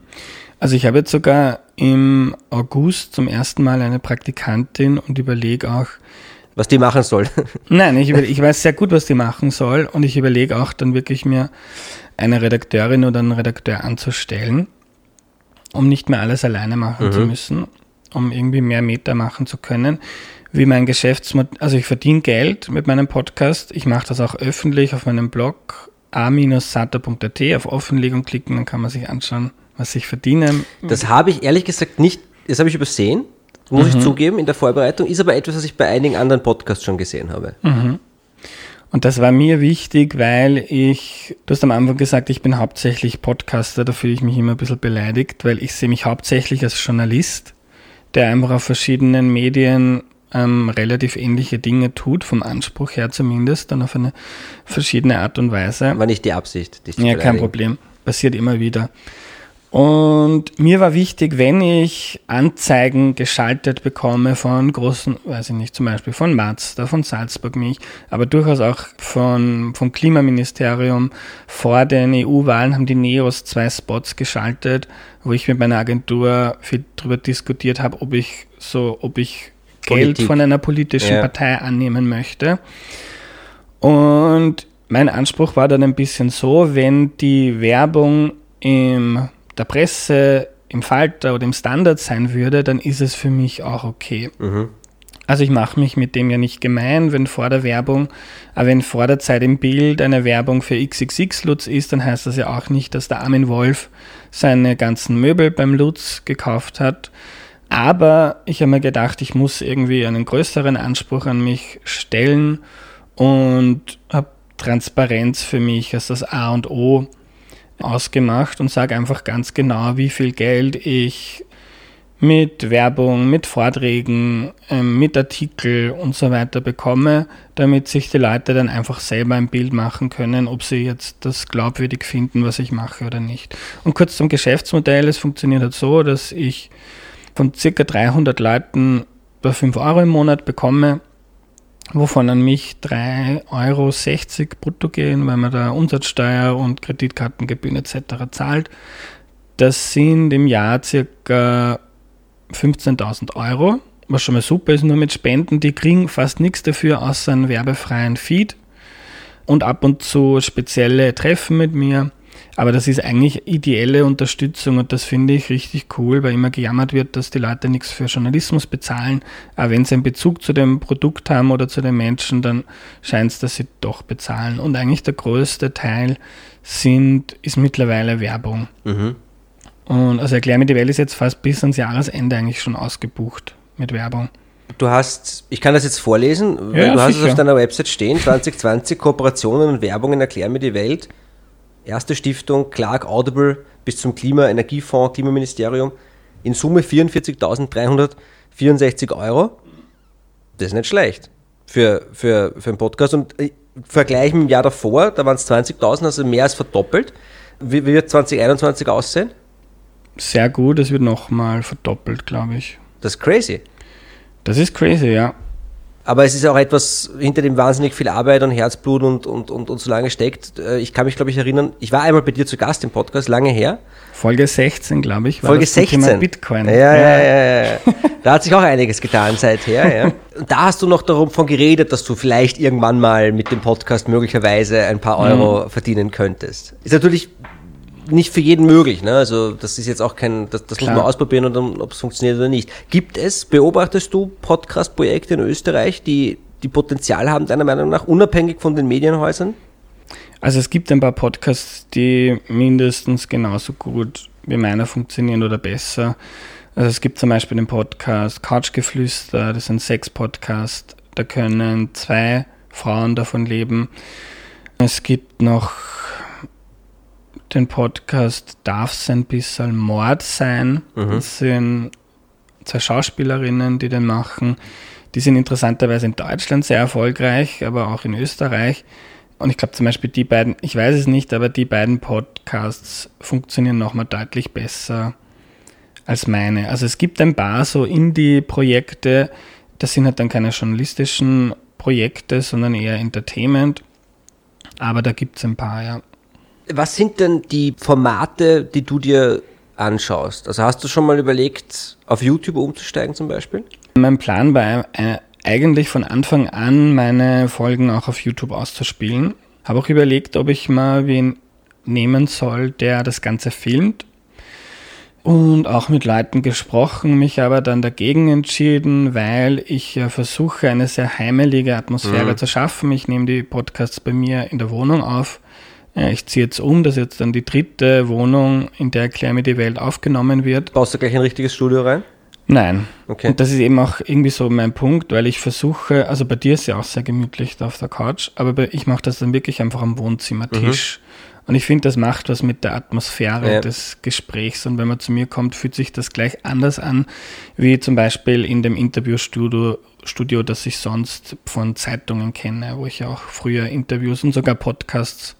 Also ich habe jetzt sogar im August zum ersten Mal eine Praktikantin und überlege auch, was die machen soll. *laughs* Nein, ich, ich, weiß sehr gut, was die machen soll und ich überlege auch dann wirklich mir eine Redakteurin oder einen Redakteur anzustellen, um nicht mehr alles alleine machen mhm. zu müssen, um irgendwie mehr Meter machen zu können wie mein Geschäftsmodell, also ich verdiene Geld mit meinem Podcast. Ich mache das auch öffentlich auf meinem Blog a-sata.at auf Offenlegung klicken, dann kann man sich anschauen, was ich verdiene. Das habe ich ehrlich gesagt nicht, das habe ich übersehen, muss mhm. ich zugeben, in der Vorbereitung, ist aber etwas, was ich bei einigen anderen Podcasts schon gesehen habe. Mhm. Und das war mir wichtig, weil ich, du hast am Anfang gesagt, ich bin hauptsächlich Podcaster, da fühle ich mich immer ein bisschen beleidigt, weil ich sehe mich hauptsächlich als Journalist, der einfach auf verschiedenen Medien ähm, relativ ähnliche Dinge tut, vom Anspruch her zumindest, dann auf eine verschiedene Art und Weise. War nicht die Absicht. Dich ja, kein Problem. Passiert immer wieder. Und mir war wichtig, wenn ich Anzeigen geschaltet bekomme von großen, weiß ich nicht, zum Beispiel von Mazda, von Salzburg Milch, aber durchaus auch von, vom Klimaministerium. Vor den EU-Wahlen haben die Neos zwei Spots geschaltet, wo ich mit meiner Agentur viel darüber diskutiert habe, ob ich so, ob ich Geld von einer politischen ja. Partei annehmen möchte. Und mein Anspruch war dann ein bisschen so, wenn die Werbung in der Presse, im Falter oder im Standard sein würde, dann ist es für mich auch okay. Mhm. Also ich mache mich mit dem ja nicht gemein, wenn vor der Werbung, aber wenn vor der Zeit im Bild eine Werbung für XXX Lutz ist, dann heißt das ja auch nicht, dass der Armin Wolf seine ganzen Möbel beim Lutz gekauft hat, aber ich habe mir gedacht, ich muss irgendwie einen größeren Anspruch an mich stellen und habe Transparenz für mich als das A und O ausgemacht und sage einfach ganz genau, wie viel Geld ich mit Werbung, mit Vorträgen, ähm, mit Artikel und so weiter bekomme, damit sich die Leute dann einfach selber ein Bild machen können, ob sie jetzt das glaubwürdig finden, was ich mache oder nicht. Und kurz zum Geschäftsmodell, es funktioniert halt so, dass ich von circa 300 Leuten bei 5 Euro im Monat bekomme, wovon an mich 3,60 Euro brutto gehen, weil man da Umsatzsteuer und Kreditkartengebühren etc. zahlt. Das sind im Jahr circa 15.000 Euro, was schon mal super ist, nur mit Spenden. Die kriegen fast nichts dafür, außer einen werbefreien Feed und ab und zu spezielle Treffen mit mir. Aber das ist eigentlich ideelle Unterstützung und das finde ich richtig cool, weil immer gejammert wird, dass die Leute nichts für Journalismus bezahlen. Aber wenn sie einen Bezug zu dem Produkt haben oder zu den Menschen, dann scheint es, dass sie doch bezahlen. Und eigentlich der größte Teil sind, ist mittlerweile Werbung. Mhm. Und also Erklär mir die Welt ist jetzt fast bis ans Jahresende eigentlich schon ausgebucht mit Werbung. Du hast, ich kann das jetzt vorlesen, weil Ja, du hast sicher. es auf deiner Website stehen, *laughs* 2020 Kooperationen und Werbungen erklären mir die Welt. Erste Stiftung, Clark Audible bis zum Klima, Energiefonds, Klimaministerium. In Summe 44.364 Euro. Das ist nicht schlecht für, für, für einen Podcast. Und äh, Vergleich mit dem Jahr davor, da waren es 20.000, also mehr als verdoppelt. Wie, wie wird 2021 aussehen? Sehr gut, es wird nochmal verdoppelt, glaube ich. Das ist crazy. Das ist crazy, ja. Aber es ist auch etwas, hinter dem wahnsinnig viel Arbeit und Herzblut und, und, und, und so lange steckt. Äh, Ich kann mich, glaube ich, erinnern, ich war einmal bei dir zu Gast im Podcast, lange her. Folge 16, glaube ich, war Folge das zum 16. Thema Bitcoin. Ja, ja, ja, ja. Da hat sich auch einiges getan seither. Ja. Und da hast du noch davon geredet, dass du vielleicht irgendwann mal mit dem Podcast möglicherweise ein paar Euro verdienen könntest. Ist natürlich nicht für jeden möglich. Ne? Also das ist jetzt auch kein, das, das muss man ausprobieren und dann, ob es funktioniert oder nicht. Gibt es, beobachtest du Podcast-Projekte in Österreich, die, die Potenzial haben, deiner Meinung nach, unabhängig von den Medienhäusern? Also es gibt ein paar Podcasts, die mindestens genauso gut wie meiner funktionieren oder besser. Also es gibt zum Beispiel den Podcast Couchgeflüster, das ist ein Sex-Podcast. Da können zwei Frauen davon leben. Es gibt noch den Podcast Darf es ein bisschen Mord sein? Das sind zwei Schauspielerinnen, die den machen. Die sind interessanterweise in Deutschland sehr erfolgreich, aber auch in Österreich. Und ich glaube zum Beispiel die beiden, ich weiß es nicht, aber die beiden Podcasts funktionieren nochmal deutlich besser als meine. Also es gibt ein paar so Indie-Projekte, das sind halt dann keine journalistischen Projekte, sondern eher Entertainment. Aber da gibt es ein paar, ja. Was sind denn die Formate, die du dir anschaust? Also hast du schon mal überlegt, auf YouTube umzusteigen zum Beispiel? Mein Plan war äh, eigentlich von Anfang an, meine Folgen auch auf YouTube auszuspielen. Habe auch überlegt, ob ich mal wen nehmen soll, der das Ganze filmt. Und auch mit Leuten gesprochen, mich aber dann dagegen entschieden, weil ich ja versuche, eine sehr heimelige Atmosphäre zu schaffen. Ich nehme die Podcasts bei mir in der Wohnung auf. Ich ziehe jetzt um, das ist jetzt dann die dritte Wohnung, in der Erklär mir die Welt aufgenommen wird. Baust du gleich ein richtiges Studio rein? Nein. Okay. Und das ist eben auch irgendwie so mein Punkt, weil ich versuche, also bei dir ist ja auch sehr gemütlich da auf der Couch, aber ich mache das dann wirklich einfach am Wohnzimmertisch. Und ich finde, das macht was mit der Atmosphäre Ja. des Gesprächs. Und wenn man zu mir kommt, fühlt sich das gleich anders an, wie zum Beispiel in dem Interviewstudio, Studio, das ich sonst von Zeitungen kenne, wo ich ja auch früher Interviews und sogar Podcasts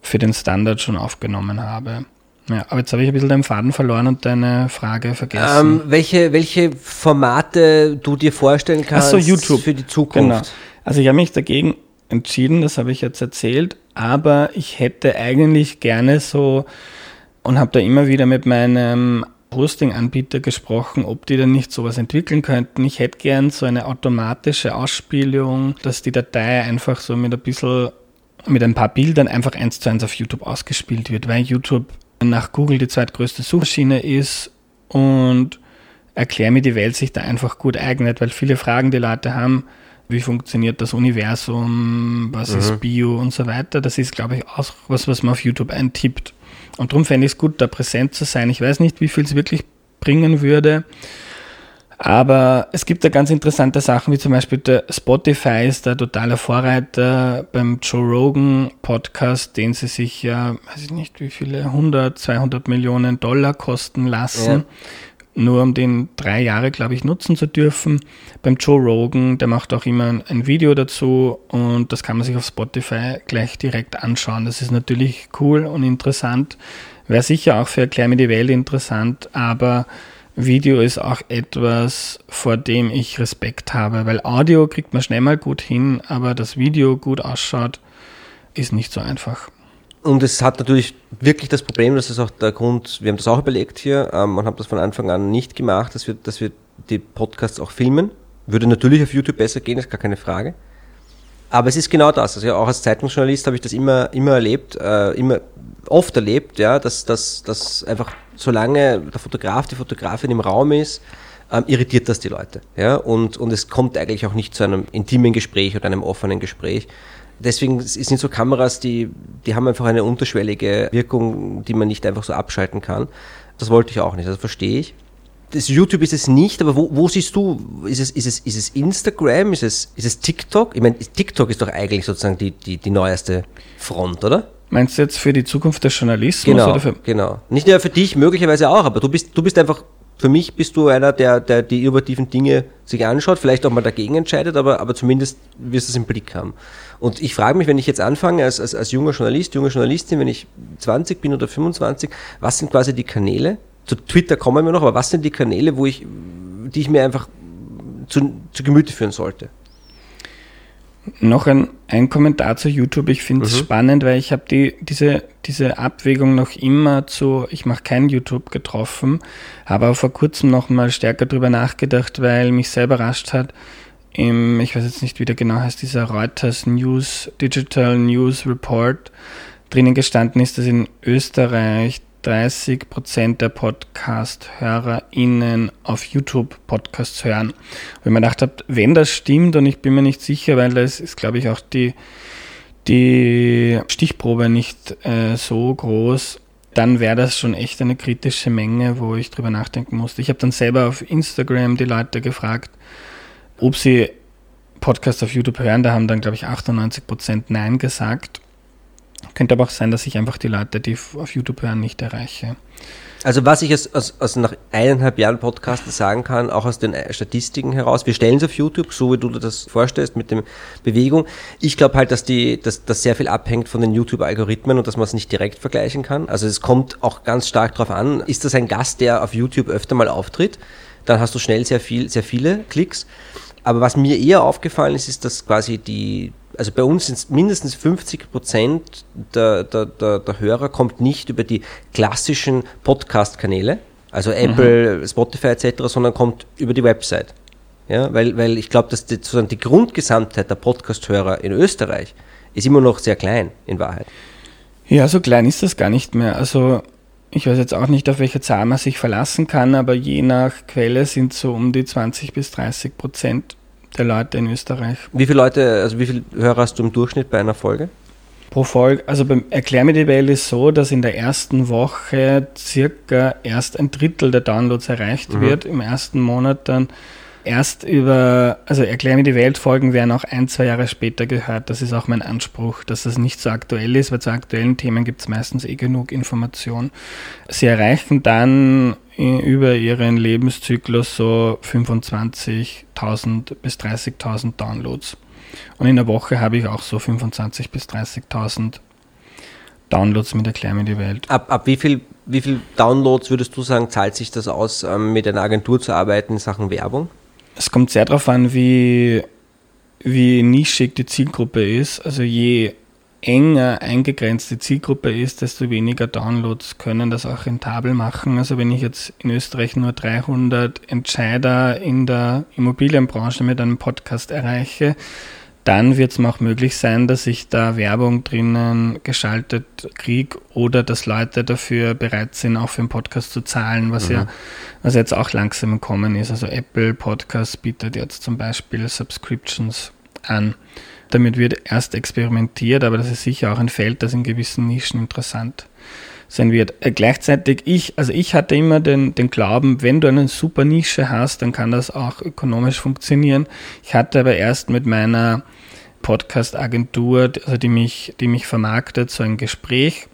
für den Standard schon aufgenommen habe. Ja, aber jetzt habe ich ein bisschen den Faden verloren und deine Frage vergessen. Ähm, welche, welche Formate du dir vorstellen kannst so, YouTube. für die Zukunft? Genau. Also ich habe mich dagegen entschieden, das habe ich jetzt erzählt, aber ich hätte eigentlich gerne so und habe da immer wieder mit meinem Hosting-Anbieter gesprochen, ob die denn nicht sowas entwickeln könnten. Ich hätte gern so eine automatische Ausspielung, dass die Datei einfach so mit ein bisschen, mit ein paar Bildern einfach eins zu eins auf YouTube ausgespielt wird, weil YouTube nach Google die zweitgrößte Suchmaschine ist und Erklär mir die Welt sich da einfach gut eignet, weil viele Fragen die Leute haben, wie funktioniert das Universum, was ist Bio und so weiter. Das ist, glaube ich, auch was, was man auf YouTube eintippt. Und darum fände ich es gut, da präsent zu sein. Ich weiß nicht, wie viel es wirklich bringen würde. Aber es gibt da ganz interessante Sachen, wie zum Beispiel der Spotify ist der totale Vorreiter beim Joe Rogan Podcast, den sie sich ja, weiß ich nicht, wie viele, 100, 200 Millionen Dollar kosten lassen. Nur um den drei Jahre, glaube ich, nutzen zu dürfen. Beim Joe Rogan, der macht auch immer ein- ein Video dazu und das kann man sich auf Spotify gleich direkt anschauen. Das ist natürlich cool und interessant. Wäre sicher auch für Erklär mir die Welt interessant, aber Video ist auch etwas, vor dem ich Respekt habe, weil Audio kriegt man schnell mal gut hin, aber das Video gut ausschaut, ist nicht so einfach. Und es hat natürlich wirklich das Problem, das ist auch der Grund, wir haben das auch überlegt hier ähm, und haben das von Anfang an nicht gemacht, dass wir, dass wir die Podcasts auch filmen. Würde natürlich auf YouTube besser gehen, ist gar keine Frage. Aber es ist genau das. Also ja, auch als Zeitungsjournalist habe ich das immer, immer erlebt, äh, immer oft erlebt, ja, dass, dass, dass einfach solange der Fotograf, die Fotografin im Raum ist, ähm, irritiert das die Leute. Ja? Und, und es kommt eigentlich auch nicht zu einem intimen Gespräch oder einem offenen Gespräch. Deswegen sind so Kameras, die, die haben einfach eine unterschwellige Wirkung, die man nicht einfach so abschalten kann. Das wollte ich auch nicht, das verstehe ich. das YouTube ist es nicht, aber wo, wo siehst du, ist es, ist, es, ist es Instagram, ist es, ist es TikTok? Ich meine, TikTok ist doch eigentlich sozusagen die, die, die neueste Front, oder? Meinst du jetzt für die Zukunft des Journalismus? Genau, oder für genau. Nicht nur für dich, möglicherweise auch, aber du bist, du bist einfach, für mich bist du einer, der, der die innovativen Dinge sich anschaut, vielleicht auch mal dagegen entscheidet, aber, aber zumindest wirst du es im Blick haben. Und ich frage mich, wenn ich jetzt anfange als, als, als junger Journalist, junge Journalistin, wenn ich 20 bin oder 25, was sind quasi die Kanäle, zu Twitter kommen wir noch, aber was sind die Kanäle, wo ich, die ich mir einfach zu, zu Gemüte führen sollte? Noch ein, ein Kommentar zu YouTube. Ich finde es Mhm. spannend, weil ich habe die, diese, diese Abwägung noch immer zu, ich mache kein YouTube getroffen, habe aber vor kurzem noch mal stärker drüber nachgedacht, weil mich sehr überrascht hat, im, ich weiß jetzt nicht, wie der genau heißt, dieser Reuters News, Digital News Report drinnen gestanden ist, dass in Österreich 30 Prozent der Podcast-HörerInnen auf YouTube Podcasts hören. Ich mir gedacht habe, wenn das stimmt, und ich bin mir nicht sicher, weil das ist, glaube ich, auch die, die Stichprobe nicht äh, so groß, dann wäre das schon echt eine kritische Menge, wo ich drüber nachdenken musste. Ich habe dann selber auf Instagram die Leute gefragt, ob sie Podcasts auf YouTube hören. Da haben dann, glaube ich, 98 Prozent Nein gesagt. Könnte aber auch sein, dass ich einfach die Leute, die auf YouTube hören, nicht erreiche. Also was ich aus, aus, aus nach eineinhalb Jahren Podcast sagen kann, auch aus den Statistiken heraus, wir stellen es auf YouTube, so wie du dir das vorstellst mit der Bewegung. Ich glaube halt, dass die, dass das sehr viel abhängt von den YouTube-Algorithmen und dass man es nicht direkt vergleichen kann. Also es kommt auch ganz stark darauf an, ist das ein Gast, der auf YouTube öfter mal auftritt, dann hast du schnell sehr viel, sehr viele Klicks. Aber was mir eher aufgefallen ist, ist, dass quasi die, also bei uns sind mindestens 50 Prozent der, der, der, der Hörer kommt nicht über die klassischen Podcast-Kanäle, also Apple, Spotify etc., sondern kommt über die Website. Ja, weil, weil ich glaube, dass die, sozusagen die Grundgesamtheit der Podcast-Hörer in Österreich ist immer noch sehr klein in Wahrheit. Ja, so klein ist das gar nicht mehr. Also ich weiß jetzt auch nicht, auf welche Zahl man sich verlassen kann, aber je nach Quelle sind so um die 20 bis 30 Prozent der Leute in Österreich Wie viele Leute, also wie viele Hörer hast du im Durchschnitt bei einer Folge? pro Folge. Also beim Erklär mir die Welt ist so, dass in der ersten Woche circa erst ein Drittel der Downloads erreicht wird, im ersten Monat dann erst über, also Erklär mir die Welt Folgen werden auch ein, zwei Jahre später gehört. Das ist auch mein Anspruch, dass das nicht so aktuell ist, weil zu aktuellen Themen gibt es meistens eh genug Information. Sie erreichen dann über ihren Lebenszyklus so 25.000 bis 30.000 Downloads. Und in der Woche habe ich auch so 25.000 bis 30.000 Downloads mit Erklär mir die Welt. Ab, ab wie viel, wie viel Downloads würdest du sagen, zahlt sich das aus, ähm, mit einer Agentur zu arbeiten in Sachen Werbung? Es kommt sehr darauf an, wie, wie nischig die Zielgruppe ist. Also je enger eingegrenzt die Zielgruppe ist, desto weniger Downloads können das auch rentabel machen. Also wenn ich jetzt in Österreich nur 300 Entscheider in der Immobilienbranche mit einem Podcast erreiche, dann wird es mir auch möglich sein, dass ich da Werbung drinnen geschaltet kriege oder dass Leute dafür bereit sind, auch für einen Podcast zu zahlen, was ja was jetzt auch langsam im Kommen ist. Also Apple Podcast bietet jetzt zum Beispiel Subscriptions an. Damit wird erst experimentiert, aber das ist sicher auch ein Feld, das in gewissen Nischen interessant sein wird. Äh, gleichzeitig, ich, also ich hatte immer den, den Glauben, wenn du eine super Nische hast, dann kann das auch ökonomisch funktionieren. Ich hatte aber erst mit meiner Podcast-Agentur, also die mich, die mich vermarktet, so ein Gespräch.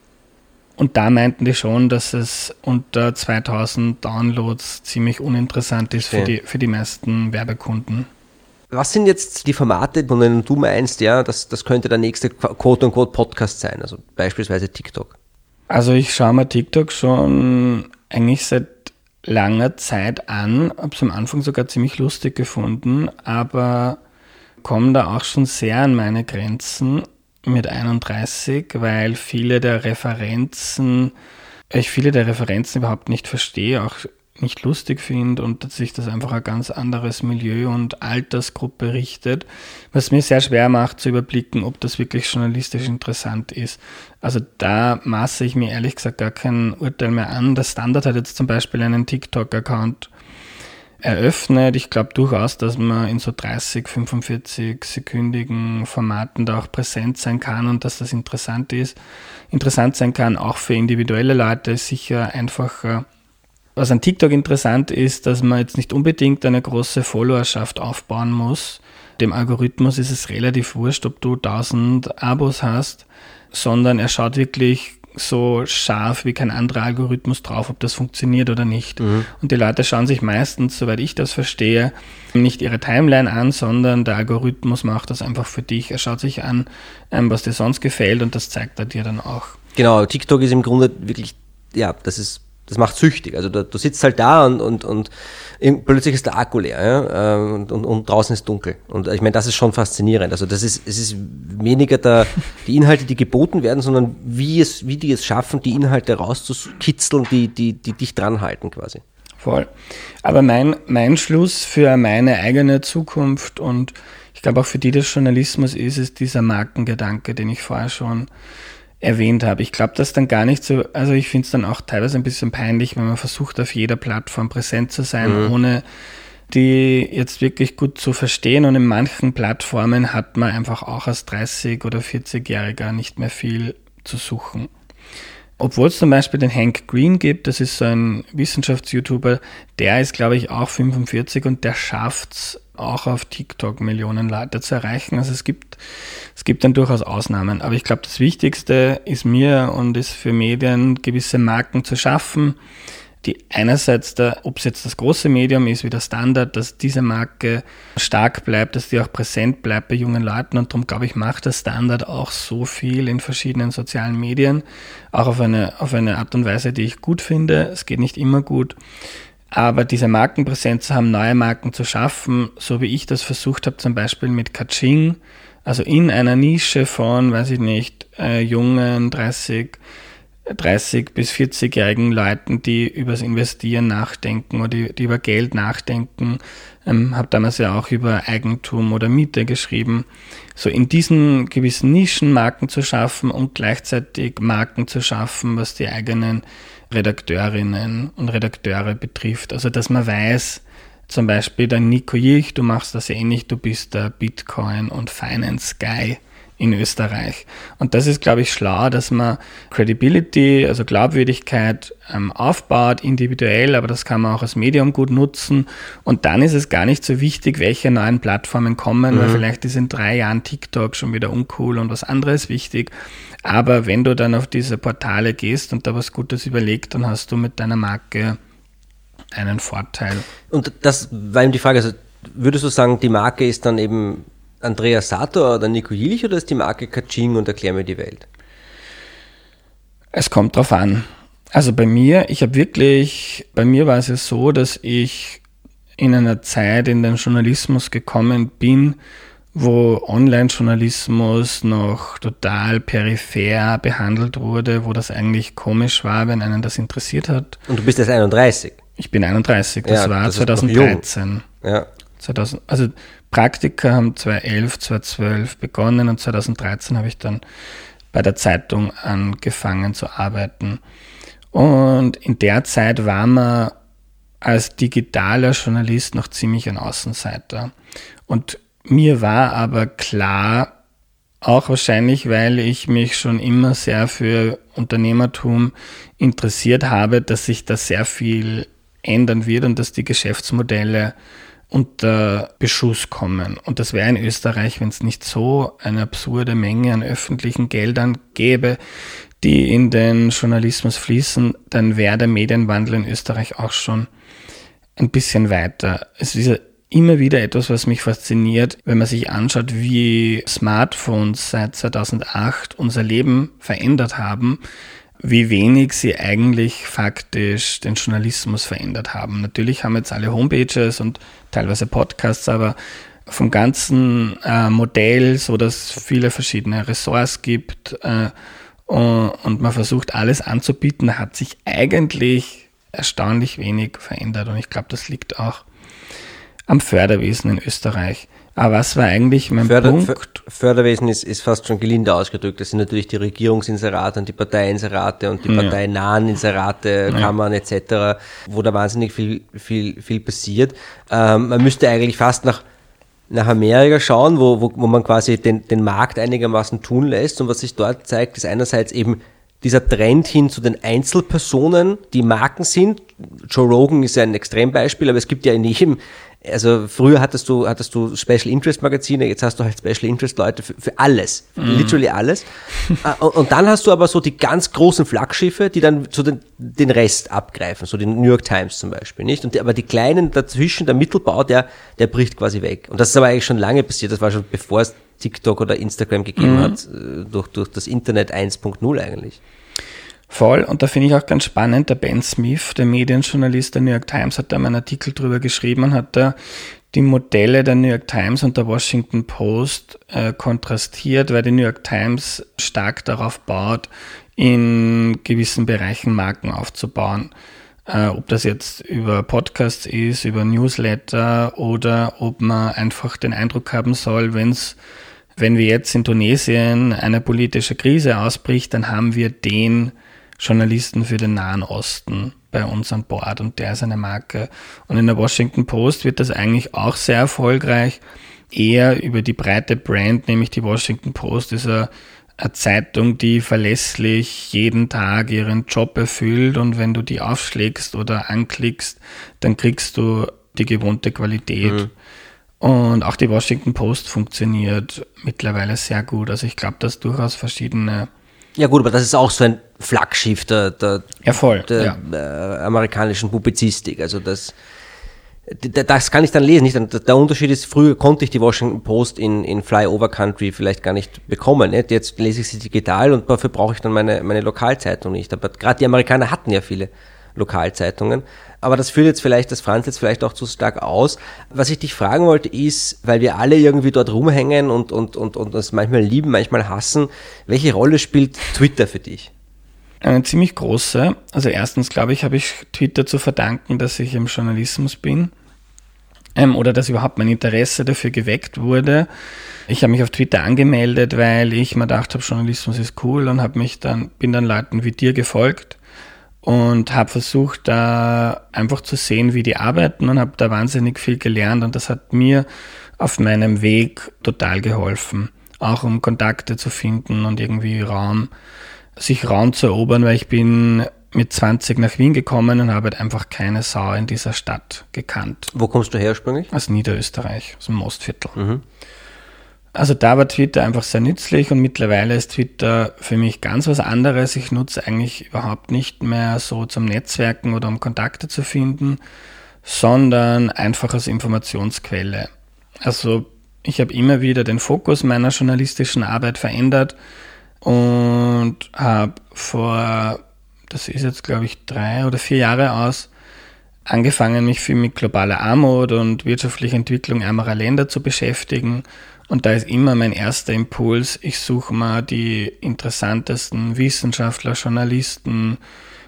Und da meinten die schon, dass es unter 2000 Downloads ziemlich uninteressant ist für Verstehe. die, für die meisten Werbekunden. Was sind jetzt die Formate, von denen du meinst, ja, das, das könnte der nächste quote-unquote Podcast sein, also beispielsweise TikTok? Also ich schaue mir TikTok schon eigentlich seit langer Zeit an, habe es am Anfang sogar ziemlich lustig gefunden, aber komme da auch schon sehr an meine Grenzen mit 31, weil viele der Referenzen, ich viele der Referenzen überhaupt nicht verstehe, auch nicht lustig finde und dass sich das einfach ein ganz anderes Milieu und Altersgruppe richtet, was mir sehr schwer macht zu überblicken, ob das wirklich journalistisch interessant ist. Also da maße ich mir ehrlich gesagt gar kein Urteil mehr an. Der Standard hat jetzt zum Beispiel einen TikTok-Account eröffnet. Ich glaube durchaus, dass man in so 30, 45 sekündigen Formaten da auch präsent sein kann und dass das interessant ist. Interessant sein kann, auch für individuelle Leute ist sicher einfacher Was an TikTok interessant ist, dass man jetzt nicht unbedingt eine große Followerschaft aufbauen muss. Dem Algorithmus ist es relativ wurscht, ob du 1000 Abos hast, sondern er schaut wirklich so scharf wie kein anderer Algorithmus drauf, ob das funktioniert oder nicht. Mhm. Und die Leute schauen sich meistens, soweit ich das verstehe, nicht ihre Timeline an, sondern der Algorithmus macht das einfach für dich. Er schaut sich an, ähm, was dir sonst gefällt und das zeigt er dir dann auch. Genau, TikTok ist im Grunde wirklich, ja, das ist das macht süchtig. Also du, du sitzt halt da und, und, und plötzlich ist der Akku leer ja? Äh, und, und, und draußen ist dunkel. Und ich meine, das ist schon faszinierend. Also das ist, es ist weniger der, die Inhalte, die geboten werden, sondern wie, es, wie die es schaffen, die Inhalte rauszukitzeln, die, die, die dich dranhalten quasi. Voll. Aber mein, mein Schluss für meine eigene Zukunft und ich glaube auch für die des Journalismus ist es dieser Markengedanke, den ich vorher schon erwähnt habe. Ich glaube das dann gar nicht so, also ich finde es dann auch teilweise ein bisschen peinlich, wenn man versucht, auf jeder Plattform präsent zu sein, mhm. ohne die jetzt wirklich gut zu verstehen. Und in manchen Plattformen hat man einfach auch als 30- oder 40-Jähriger nicht mehr viel zu suchen. Obwohl es zum Beispiel den Hank Green gibt, das ist so ein Wissenschafts-YouTuber, der ist, glaube ich, auch 45 und der schafft es auch auf TikTok Millionen Leute zu erreichen. Also es gibt, es gibt dann durchaus Ausnahmen. Aber ich glaube, das Wichtigste ist mir und ist für Medien, gewisse Marken zu schaffen, die einerseits, da, ob es jetzt das große Medium ist wie der Standard, dass diese Marke stark bleibt, dass die auch präsent bleibt bei jungen Leuten und darum glaube ich, macht der Standard auch so viel in verschiedenen sozialen Medien, auch auf eine, auf eine Art und Weise, die ich gut finde. Es geht nicht immer gut. Aber diese Markenpräsenz zu haben, neue Marken zu schaffen, so wie ich das versucht habe, zum Beispiel mit Kaching, also in einer Nische von, weiß ich nicht, äh, jungen 30, 30 bis 40-jährigen Leuten, die übers Investieren nachdenken oder die, die über Geld nachdenken. Ähm, habe damals ja auch über Eigentum oder Miete geschrieben. So in diesen gewissen Nischen Marken zu schaffen und gleichzeitig Marken zu schaffen, was die eigenen Redakteurinnen und Redakteure betrifft. Also dass man weiß, zum Beispiel der Nico Jilch, du machst das ähnlich, du bist der Bitcoin und Finance Guy in Österreich. Und das ist, glaube ich, schlau, dass man Credibility, also Glaubwürdigkeit ähm, aufbaut, individuell, aber das kann man auch als Medium gut nutzen. Und dann ist es gar nicht so wichtig, welche neuen Plattformen kommen, mhm. weil vielleicht ist in drei Jahren TikTok schon wieder uncool und was anderes wichtig. Aber wenn du dann auf diese Portale gehst und da was Gutes überlegt, dann hast du mit deiner Marke einen Vorteil. Und das war eben die Frage, also würdest du sagen, die Marke ist dann eben Andreas Sator oder Nico Jilch oder ist die Marke Kaching und Erklär mir die Welt? Es kommt drauf an. Also bei mir, ich habe wirklich, bei mir war es ja so, dass ich in einer Zeit in den Journalismus gekommen bin, wo Online-Journalismus noch total peripher behandelt wurde, wo das eigentlich komisch war, wenn einen das interessiert hat. Und du bist jetzt 31? Ich bin 31, das ja, war das 2013. Ja. 2000, also Praktika haben 2011, 2012 begonnen und 2013 habe ich dann bei der Zeitung angefangen zu arbeiten. Und in der Zeit war man als digitaler Journalist noch ziemlich ein Außenseiter. Und mir war aber klar, auch wahrscheinlich, weil ich mich schon immer sehr für Unternehmertum interessiert habe, dass sich da sehr viel ändern wird und dass die Geschäftsmodelle unter Beschuss kommen. Und das wäre in Österreich, wenn es nicht so eine absurde Menge an öffentlichen Geldern gäbe, die in den Journalismus fließen, dann wäre der Medienwandel in Österreich auch schon ein bisschen weiter. Es ist immer wieder etwas, was mich fasziniert, wenn man sich anschaut, wie Smartphones seit 2008 unser Leben verändert haben, wie wenig sie eigentlich faktisch den Journalismus verändert haben. Natürlich haben jetzt alle Homepages und teilweise Podcasts, aber vom ganzen äh, Modell, so dass viele verschiedene Ressorts gibt äh, und man versucht alles anzubieten, hat sich eigentlich erstaunlich wenig verändert und ich glaube, das liegt auch am Förderwesen in Österreich. Aber was war eigentlich mein Förder, Punkt? Förderwesen ist, ist fast schon gelinde ausgedrückt. Das sind natürlich die Regierungsinserate und die Parteiinserate und die ja. parteinahen Inserate, ja. Kammern etc., wo da wahnsinnig viel, viel, viel passiert. Ähm, man müsste eigentlich fast nach, nach Amerika schauen, wo, wo, wo man quasi den, den Markt einigermaßen tun lässt. Und was sich dort zeigt, ist einerseits eben dieser Trend hin zu den Einzelpersonen, die Marken sind. Joe Rogan ist ja ein Extrembeispiel, aber es gibt ja in jedem also früher hattest du, hattest du Special Interest Magazine, jetzt hast du halt Special Interest Leute für, für alles, mm. literally alles. *laughs* Äh, und, und, dann hast du aber so die ganz großen Flaggschiffe, die dann so den, den Rest abgreifen, so die New York Times zum Beispiel, nicht? Und die, aber die kleinen dazwischen, der Mittelbau, der, der bricht quasi weg. Und das ist aber eigentlich schon lange passiert, das war schon bevor es TikTok oder Instagram gegeben mm. hat, äh, durch, durch das Internet 1.0 eigentlich. Voll, und da finde ich auch ganz spannend, der Ben Smith, der Medienjournalist der New York Times, hat da einen Artikel drüber geschrieben und hat da die Modelle der New York Times und der Washington Post äh, kontrastiert, weil die New York Times stark darauf baut, in gewissen Bereichen Marken aufzubauen. Äh, ob das jetzt über Podcasts ist, über Newsletter oder ob man einfach den Eindruck haben soll, wenn's, wenn wir jetzt in Tunesien eine politische Krise ausbricht, dann haben wir den Journalisten für den Nahen Osten bei uns an Bord und der ist eine Marke. Und in der Washington Post wird das eigentlich auch sehr erfolgreich, eher über die breite Brand, nämlich die Washington Post ist eine, eine Zeitung, die verlässlich jeden Tag ihren Job erfüllt und wenn du die aufschlägst oder anklickst, dann kriegst du die gewohnte Qualität. Mhm. Und auch die Washington Post funktioniert mittlerweile sehr gut. Also ich glaube, dass durchaus verschiedene ja gut, aber das ist auch so ein Flaggschiff der, der, ja, voll, der ja. Äh, amerikanischen Publizistik. Also das, das kann ich dann lesen. Nicht? Der Unterschied ist, früher konnte ich die Washington Post in, in Flyover Country vielleicht gar nicht bekommen. Nicht? Jetzt lese ich sie digital und dafür brauche ich dann meine, meine Lokalzeitung nicht. Aber gerade die Amerikaner hatten ja viele Lokalzeitungen. Aber das führt jetzt vielleicht, das Franz jetzt vielleicht auch zu stark aus. Was ich dich fragen wollte ist, weil wir alle irgendwie dort rumhängen und, und, und, und das manchmal lieben, manchmal hassen, welche Rolle spielt Twitter für dich? Eine ziemlich große. Also erstens glaube ich, habe ich Twitter zu verdanken, dass ich im Journalismus bin ähm, oder dass überhaupt mein Interesse dafür geweckt wurde. Ich habe mich auf Twitter angemeldet, weil ich mir gedacht habe, Journalismus ist cool und habe mich dann bin dann Leuten wie dir gefolgt und habe versucht, da einfach zu sehen, wie die arbeiten und habe da wahnsinnig viel gelernt und das hat mir auf meinem Weg total geholfen, auch um Kontakte zu finden und irgendwie Raum, sich Raum zu erobern, weil ich bin mit 20 nach Wien gekommen und habe halt einfach keine Sau in dieser Stadt gekannt. Wo kommst du her ursprünglich? Aus Niederösterreich, aus dem Mostviertel. Mhm. Also da war Twitter einfach sehr nützlich und mittlerweile ist Twitter für mich ganz was anderes. Ich nutze eigentlich überhaupt nicht mehr so zum Netzwerken oder um Kontakte zu finden, sondern einfach als Informationsquelle. Also ich habe immer wieder den Fokus meiner journalistischen Arbeit verändert und habe vor, das ist jetzt glaube ich drei oder vier Jahre aus, angefangen, mich viel mit globaler Armut und wirtschaftlicher Entwicklung ärmerer Länder zu beschäftigen und da ist immer mein erster Impuls, ich suche mal die interessantesten Wissenschaftler, Journalisten,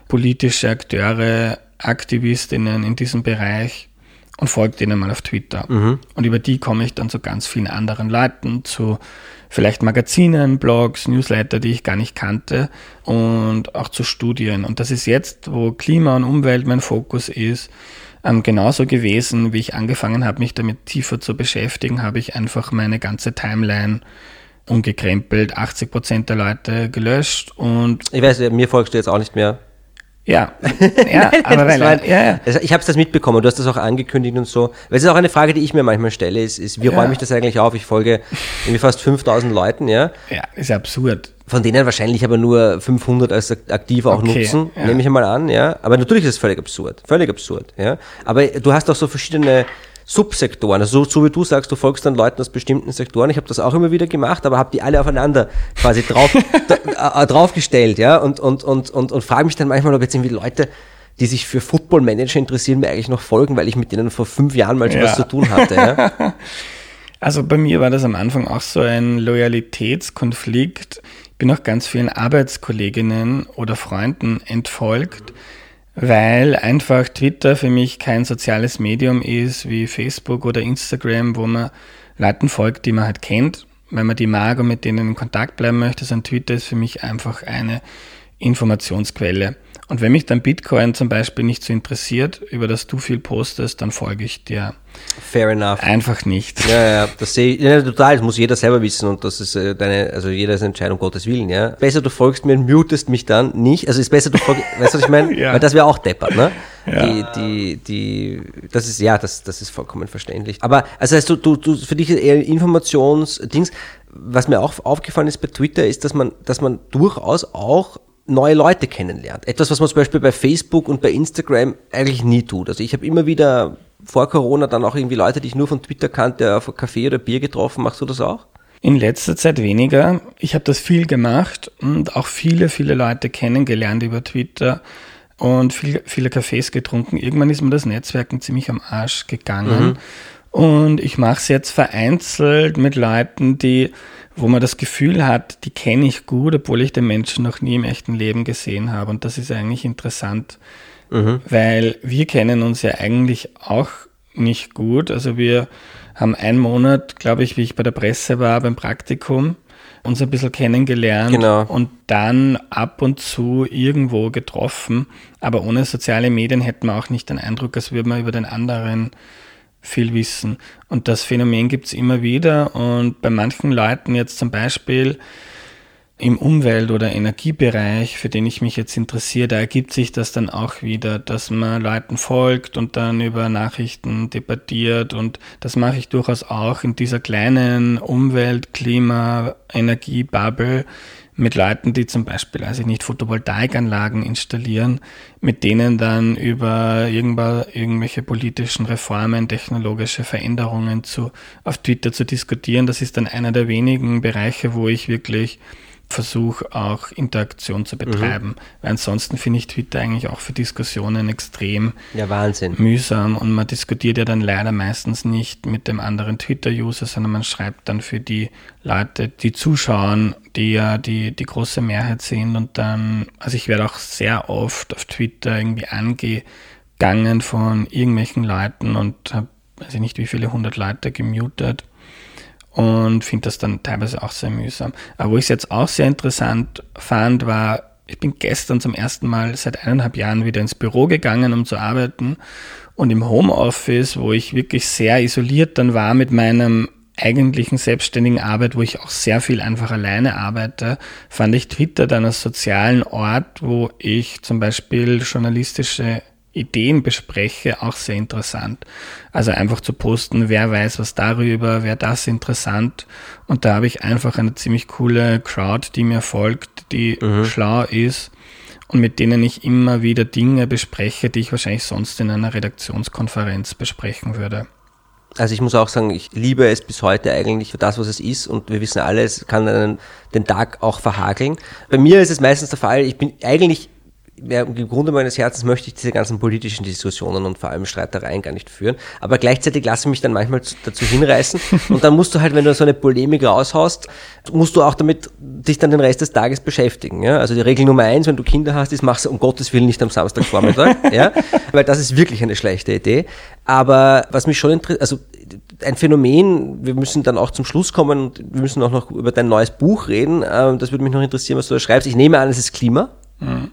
politische Akteure, Aktivistinnen in diesem Bereich und folge denen mal auf Twitter. Mhm. Und über die komme ich dann zu ganz vielen anderen Leuten, zu vielleicht Magazinen, Blogs, Newsletter, die ich gar nicht kannte und auch zu Studien. Und das ist jetzt, wo Klima und Umwelt mein Fokus ist, ähm, genauso gewesen, wie ich angefangen habe, mich damit tiefer zu beschäftigen, habe ich einfach meine ganze Timeline umgekrempelt, 80 Prozent der Leute gelöscht und. Ich weiß, mir folgst du jetzt auch nicht mehr. Ja, *laughs* ja aber weil, war, ja, ja. Also ich habe das mitbekommen, du hast das auch angekündigt und so. Weil es ist auch eine Frage, die ich mir manchmal stelle, ist, ist wie ja. räume ich das eigentlich auf? Ich folge irgendwie fast 5000 Leuten, ja. Ja, ist absurd. Von denen wahrscheinlich aber nur 500 als aktiv auch okay, nutzen, ja. nehme ich mal an, ja. Aber natürlich ist es völlig absurd, völlig absurd, ja. Aber du hast auch so verschiedene Subsektoren. Also so, so wie du sagst, du folgst dann Leuten aus bestimmten Sektoren. Ich habe das auch immer wieder gemacht, aber habe die alle aufeinander quasi drauf, *laughs* da, äh, draufgestellt, ja, und, und, und, und, und frage mich dann manchmal, ob jetzt irgendwie Leute, die sich für Football Manager interessieren, mir eigentlich noch folgen, weil ich mit denen vor fünf Jahren mal schon ja. was zu tun hatte. Ja. *laughs* Also bei mir war das am Anfang auch so ein Loyalitätskonflikt. Ich bin auch ganz vielen Arbeitskolleginnen oder Freunden entfolgt, weil einfach Twitter für mich kein soziales Medium ist wie Facebook oder Instagram, wo man Leuten folgt, die man halt kennt, wenn man die mag und mit denen in Kontakt bleiben möchte, sondern Twitter ist für mich einfach eine Informationsquelle. Und wenn mich dann Bitcoin zum Beispiel nicht so interessiert, über das du viel postest, dann folge ich dir. Fair enough. Einfach nicht. Ja, ja, das sehe ich, ja, total, das muss jeder selber wissen und das ist äh, deine, also jeder ist Entscheidung Gottes Willen, ja. Besser du folgst mir und mutest mich dann nicht, also ist besser du folgst, *laughs* weißt du, was ich meine? *laughs* Ja. Weil das wäre auch deppert, ne? Ja. Die, die, die, das ist, ja, das, das ist vollkommen verständlich. Aber, also heißt du, du, du, für dich ist eher Informationsdings, was mir auch aufgefallen ist bei Twitter, ist, dass man, dass man durchaus auch neue Leute kennenlernt. Etwas, was man zum Beispiel bei Facebook und bei Instagram eigentlich nie tut. Also ich habe immer wieder vor Corona dann auch irgendwie Leute, die ich nur von Twitter kannte, auf Kaffee oder Bier getroffen. Machst du das auch? In letzter Zeit weniger. Ich habe das viel gemacht und auch viele, viele Leute kennengelernt über Twitter und viel, viele Cafés getrunken. Irgendwann ist mir das Netzwerken ziemlich am Arsch gegangen. Mhm. Und ich mache es jetzt vereinzelt mit Leuten, die, wo man das Gefühl hat, die kenne ich gut, obwohl ich den Menschen noch nie im echten Leben gesehen habe. Und das ist eigentlich interessant, mhm. weil wir kennen uns ja eigentlich auch nicht gut. Also wir haben einen Monat, glaube ich, wie ich bei der Presse war, beim Praktikum, uns ein bisschen kennengelernt genau. und dann ab und zu irgendwo getroffen. Aber ohne soziale Medien hätten wir auch nicht den Eindruck, als würde man über den anderen viel wissen. Und das Phänomen gibt es immer wieder. Und bei manchen Leuten jetzt zum Beispiel im Umwelt- oder Energiebereich, für den ich mich jetzt interessiere, da ergibt sich das dann auch wieder, dass man Leuten folgt und dann über Nachrichten debattiert. Und das mache ich durchaus auch in dieser kleinen Umwelt-, Klima-, Energiebubble mit Leuten, die zum Beispiel, also nicht Photovoltaikanlagen installieren, mit denen dann über irgendwelche politischen Reformen, technologische Veränderungen zu, auf Twitter zu diskutieren. Das ist dann einer der wenigen Bereiche, wo ich wirklich versuche auch Interaktion zu betreiben. Mhm. Weil ansonsten finde ich Twitter eigentlich auch für Diskussionen extrem ja, Wahnsinn. mühsam und man diskutiert ja dann leider meistens nicht mit dem anderen Twitter-User, sondern man schreibt dann für die Leute, die zuschauen, die ja die, die große Mehrheit sind und dann, also ich werde auch sehr oft auf Twitter irgendwie angegangen von irgendwelchen Leuten und habe, weiß ich nicht wie viele hundert Leute gemutet und finde das dann teilweise auch sehr mühsam. Aber wo ich es jetzt auch sehr interessant fand, war, ich bin gestern zum ersten Mal seit eineinhalb Jahren wieder ins Büro gegangen, um zu arbeiten. Und im Homeoffice, wo ich wirklich sehr isoliert dann war mit meinem eigentlichen selbstständigen Arbeit, wo ich auch sehr viel einfach alleine arbeite, fand ich Twitter dann als sozialen Ort, wo ich zum Beispiel journalistische Ideen bespreche, auch sehr interessant. Also einfach zu posten, wer weiß was darüber, wer das interessant. Und da habe ich einfach eine ziemlich coole Crowd, die mir folgt, die mhm. schlau ist und mit denen ich immer wieder Dinge bespreche, die ich wahrscheinlich sonst in einer Redaktionskonferenz besprechen würde. Also ich muss auch sagen, ich liebe es bis heute eigentlich für das, was es ist und wir wissen alle, es kann einen, den Tag auch verhageln. Bei mir ist es meistens der Fall, ich bin eigentlich im Grunde meines Herzens möchte ich diese ganzen politischen Diskussionen und vor allem Streitereien gar nicht führen. Aber gleichzeitig lasse ich mich dann manchmal dazu hinreißen. *laughs* und dann musst du halt, wenn du so eine Polemik raushaust, musst du auch damit dich dann den Rest des Tages beschäftigen. Ja? Also die Regel Nummer eins, wenn du Kinder hast, ist, mach's um Gottes Willen nicht am Samstagvormittag. *laughs* ja? Weil das ist wirklich eine schlechte Idee. Aber was mich schon interessiert, also ein Phänomen, wir müssen dann auch zum Schluss kommen und wir müssen auch noch über dein neues Buch reden. Ähm, das würde mich noch interessieren, was du da schreibst. Ich nehme an, es ist Klima. Mhm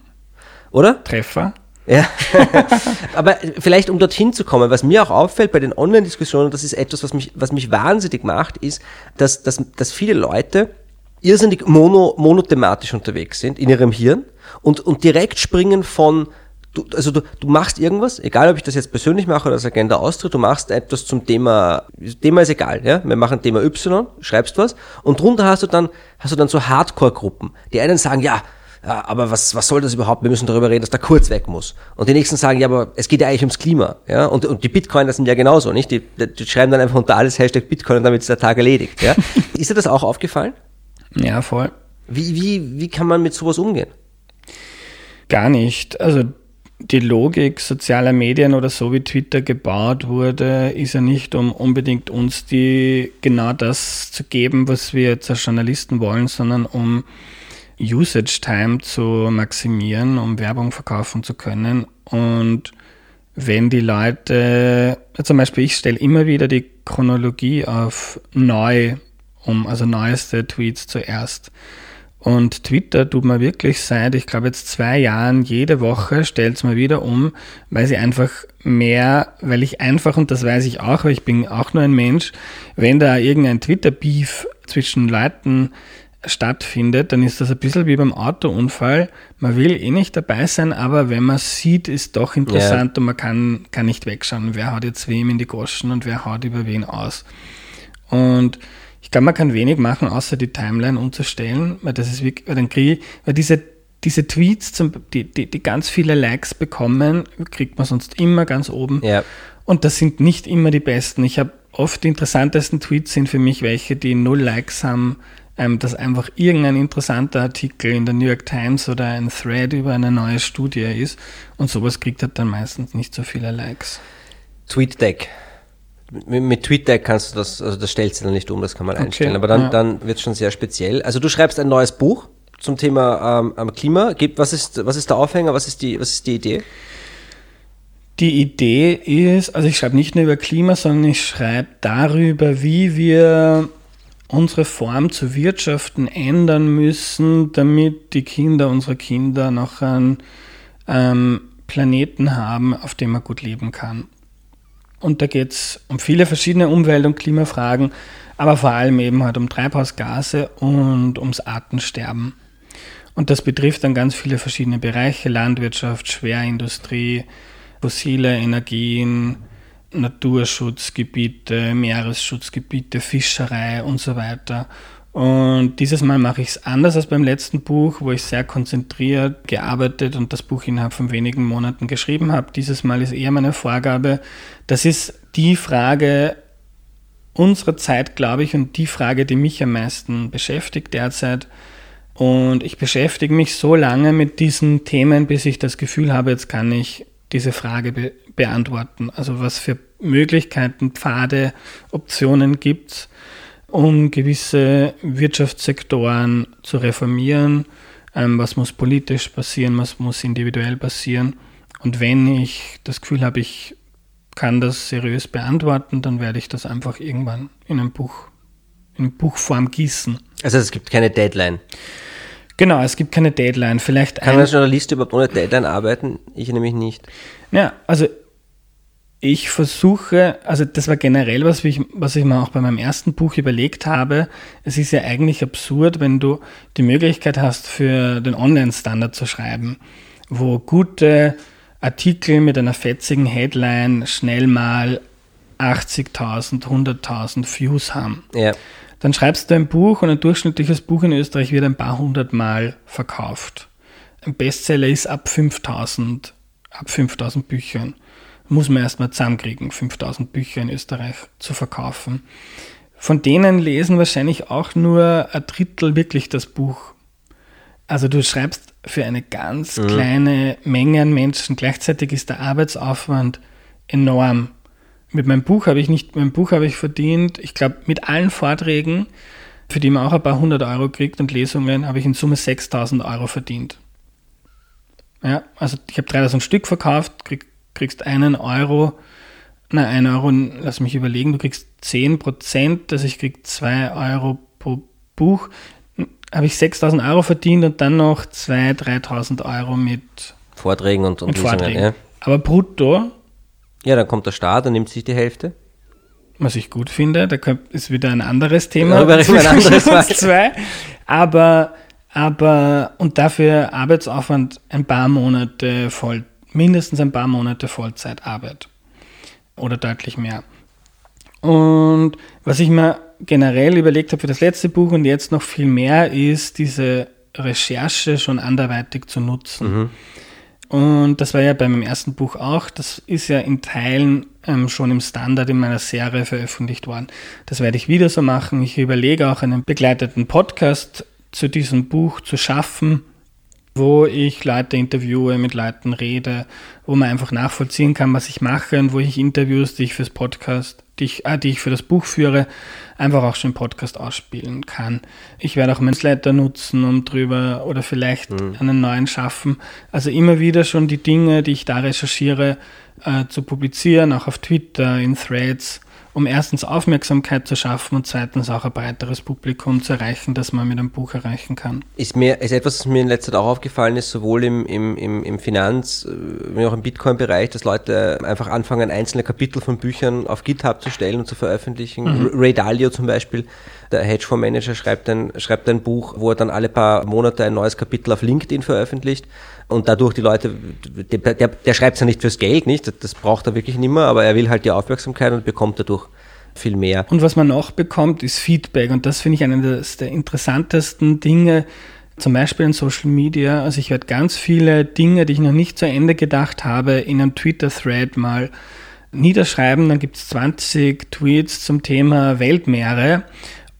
oder? Treffer. Ja, *laughs* aber vielleicht um dorthin zu kommen, was mir auch auffällt bei den Online-Diskussionen, das ist etwas, was mich, was mich wahnsinnig macht, ist, dass, dass, dass viele Leute irrsinnig mono, monothematisch unterwegs sind in ihrem Hirn und, und direkt springen von, du, also du, du machst irgendwas, egal ob ich das jetzt persönlich mache oder als Agenda austritt, du machst etwas zum Thema, Thema ist egal, ja, wir machen Thema Y, schreibst was und drunter hast du dann, hast du dann so Hardcore-Gruppen. Die einen sagen, ja, ja, aber was, was soll das überhaupt? Wir müssen darüber reden, dass der Kurz weg muss. Und die nächsten sagen, ja, aber es geht ja eigentlich ums Klima. Ja? Und, und die Bitcoiner sind ja genauso, nicht? Die, die schreiben dann einfach unter alles Hashtag Bitcoin und damit ist der Tag erledigt. Ja? *laughs* ist dir das auch aufgefallen? Ja, voll. Wie, wie, wie kann man mit sowas umgehen? Gar nicht. Also die Logik sozialer Medien oder so wie Twitter gebaut wurde, ist ja nicht, um unbedingt uns die genau das zu geben, was wir jetzt als Journalisten wollen, sondern um Usage Time zu maximieren, um Werbung verkaufen zu können. Und wenn die Leute, zum Beispiel ich stelle immer wieder die Chronologie auf neu um, also neueste Tweets zuerst. Und Twitter tut man wirklich seit, ich glaube jetzt zwei Jahren, jede Woche stellt es mal wieder um, weil sie einfach mehr, weil ich einfach, und das weiß ich auch, weil ich bin auch nur ein Mensch, wenn da irgendein Twitter-Beef zwischen Leuten stattfindet, dann ist das ein bisschen wie beim Autounfall. Man will eh nicht dabei sein, aber wenn man sieht, ist doch interessant ja. und man kann, kann nicht wegschauen, wer haut jetzt wem in die Goschen und wer haut über wen aus. Und ich glaube, man kann wenig machen, außer die Timeline umzustellen, weil das ist wirklich, weil dann kriege weil diese, diese Tweets, zum, die, die, die ganz viele Likes bekommen, kriegt man sonst immer ganz oben. Ja. Und das sind nicht immer die besten. Ich habe oft die interessantesten Tweets sind für mich welche, die null Likes haben, ähm, dass einfach irgendein interessanter Artikel in der New York Times oder ein Thread über eine neue Studie ist. Und sowas kriegt halt dann meistens nicht so viele Likes. TweetDeck. Mit, mit TweetDeck kannst du das, also das stellst du dann nicht um, das kann man okay, einstellen. Aber dann, ja. dann wird es schon sehr speziell. Also du schreibst ein neues Buch zum Thema ähm, Klima. Was ist, was ist der Aufhänger? Was ist die, was ist die Idee? Die Idee ist, also ich schreibe nicht nur über Klima, sondern ich schreibe darüber, wie wir unsere Form zu wirtschaften ändern müssen, damit die Kinder unserer Kinder noch einen ähm, Planeten haben, auf dem man gut leben kann. Und da geht es um viele verschiedene Umwelt- und Klimafragen, aber vor allem eben halt um Treibhausgase und ums Artensterben. Und das betrifft dann ganz viele verschiedene Bereiche, Landwirtschaft, Schwerindustrie, fossile Energien, Naturschutzgebiete, Meeresschutzgebiete, Fischerei und so weiter. Und dieses Mal mache ich es anders als beim letzten Buch, wo ich sehr konzentriert gearbeitet und das Buch innerhalb von wenigen Monaten geschrieben habe. Dieses Mal ist eher meine Vorgabe. Das ist die Frage unserer Zeit, glaube ich, und die Frage, die mich am meisten beschäftigt derzeit. Und ich beschäftige mich so lange mit diesen Themen, bis ich das Gefühl habe, jetzt kann ich diese Frage be beantworten. Also was für Möglichkeiten, Pfade, Optionen gibt es, um gewisse Wirtschaftssektoren zu reformieren. Ähm, was muss politisch passieren, was muss individuell passieren. Und wenn ich das Gefühl habe, ich kann das seriös beantworten, dann werde ich das einfach irgendwann in ein Buch, in Buchform gießen. Also es gibt keine Deadline. Genau, es gibt keine Deadline. Vielleicht Kann als Journalist überhaupt ohne Deadline arbeiten? Ich nämlich nicht. Ja, also ich versuche, also das war generell was, ich, was ich mir auch bei meinem ersten Buch überlegt habe. Es ist ja eigentlich absurd, wenn du die Möglichkeit hast, für den Online-Standard zu schreiben, wo gute Artikel mit einer fetzigen Headline schnell mal 80.000, 100.000 Views haben. Ja. Dann schreibst du ein Buch und ein durchschnittliches Buch in Österreich wird ein paar hundert Mal verkauft. Ein Bestseller ist ab 5000, ab 5000 Büchern. Muss man erstmal zusammenkriegen, 5000 Bücher in Österreich zu verkaufen. Von denen lesen wahrscheinlich auch nur ein Drittel wirklich das Buch. Also du schreibst für eine ganz mhm. kleine Menge an Menschen. Gleichzeitig ist der Arbeitsaufwand enorm mit meinem Buch habe ich nicht, mein Buch habe ich verdient, ich glaube, mit allen Vorträgen, für die man auch ein paar hundert Euro kriegt und Lesungen, habe ich in Summe 6000 Euro verdient. Ja, also ich habe 3000 Stück verkauft, krieg, kriegst einen Euro, na, ein Euro, lass mich überlegen, du kriegst 10 Prozent, also ich krieg 2 Euro pro Buch, habe ich 6000 Euro verdient und dann noch 2.000, 3.000 Euro mit Vorträgen und, und mit Vorträgen. Ja. Aber brutto ja, dann kommt der Staat und nimmt sich die Hälfte. Was ich gut finde, da ist wieder ein anderes Thema. Darüber reden wir ein anderes Mal. zwei. Aber, aber, und dafür Arbeitsaufwand ein paar Monate voll, mindestens ein paar Monate Vollzeitarbeit. Oder deutlich mehr. Und was ich mir generell überlegt habe für das letzte Buch und jetzt noch viel mehr, ist diese Recherche schon anderweitig zu nutzen. Mhm. Und das war ja bei meinem ersten Buch auch. Das ist ja in Teilen ähm, schon im Standard in meiner Serie veröffentlicht worden. Das werde ich wieder so machen. Ich überlege auch einen begleiteten Podcast zu diesem Buch zu schaffen, wo ich Leute interviewe, mit Leuten rede, wo man einfach nachvollziehen kann, was ich mache und wo ich Interviews, die ich fürs Podcast, die ich, ah, die ich für das Buch führe, einfach auch schon im Podcast ausspielen kann. Ich werde auch meinen Slatter nutzen, um drüber oder vielleicht mhm. einen neuen schaffen. Also immer wieder schon die Dinge, die ich da recherchiere, äh, zu publizieren, auch auf Twitter, in Threads um erstens Aufmerksamkeit zu schaffen und zweitens auch ein breiteres Publikum zu erreichen, das man mit einem Buch erreichen kann. Ist, mir, ist etwas, was mir in letzter Zeit auch aufgefallen ist, sowohl im, im, im, Finanz- äh, wie auch im Bitcoin-Bereich, dass Leute einfach anfangen, einzelne Kapitel von Büchern auf GitHub zu stellen und zu veröffentlichen. Mhm. Ray Dalio zum Beispiel, der Hedgefondsmanager, schreibt ein, schreibt ein Buch, wo er dann alle paar Monate ein neues Kapitel auf LinkedIn veröffentlicht und dadurch die Leute, der, der, der schreibt es ja nicht fürs Geld, nicht, das braucht er wirklich nicht mehr, aber er will halt die Aufmerksamkeit und bekommt dadurch viel mehr. Und was man noch bekommt, ist Feedback und das finde ich eines der interessantesten Dinge, zum Beispiel in Social Media. Also ich werde ganz viele Dinge, die ich noch nicht zu Ende gedacht habe, in einem Twitter-Thread mal niederschreiben. Dann gibt es 20 Tweets zum Thema Weltmeere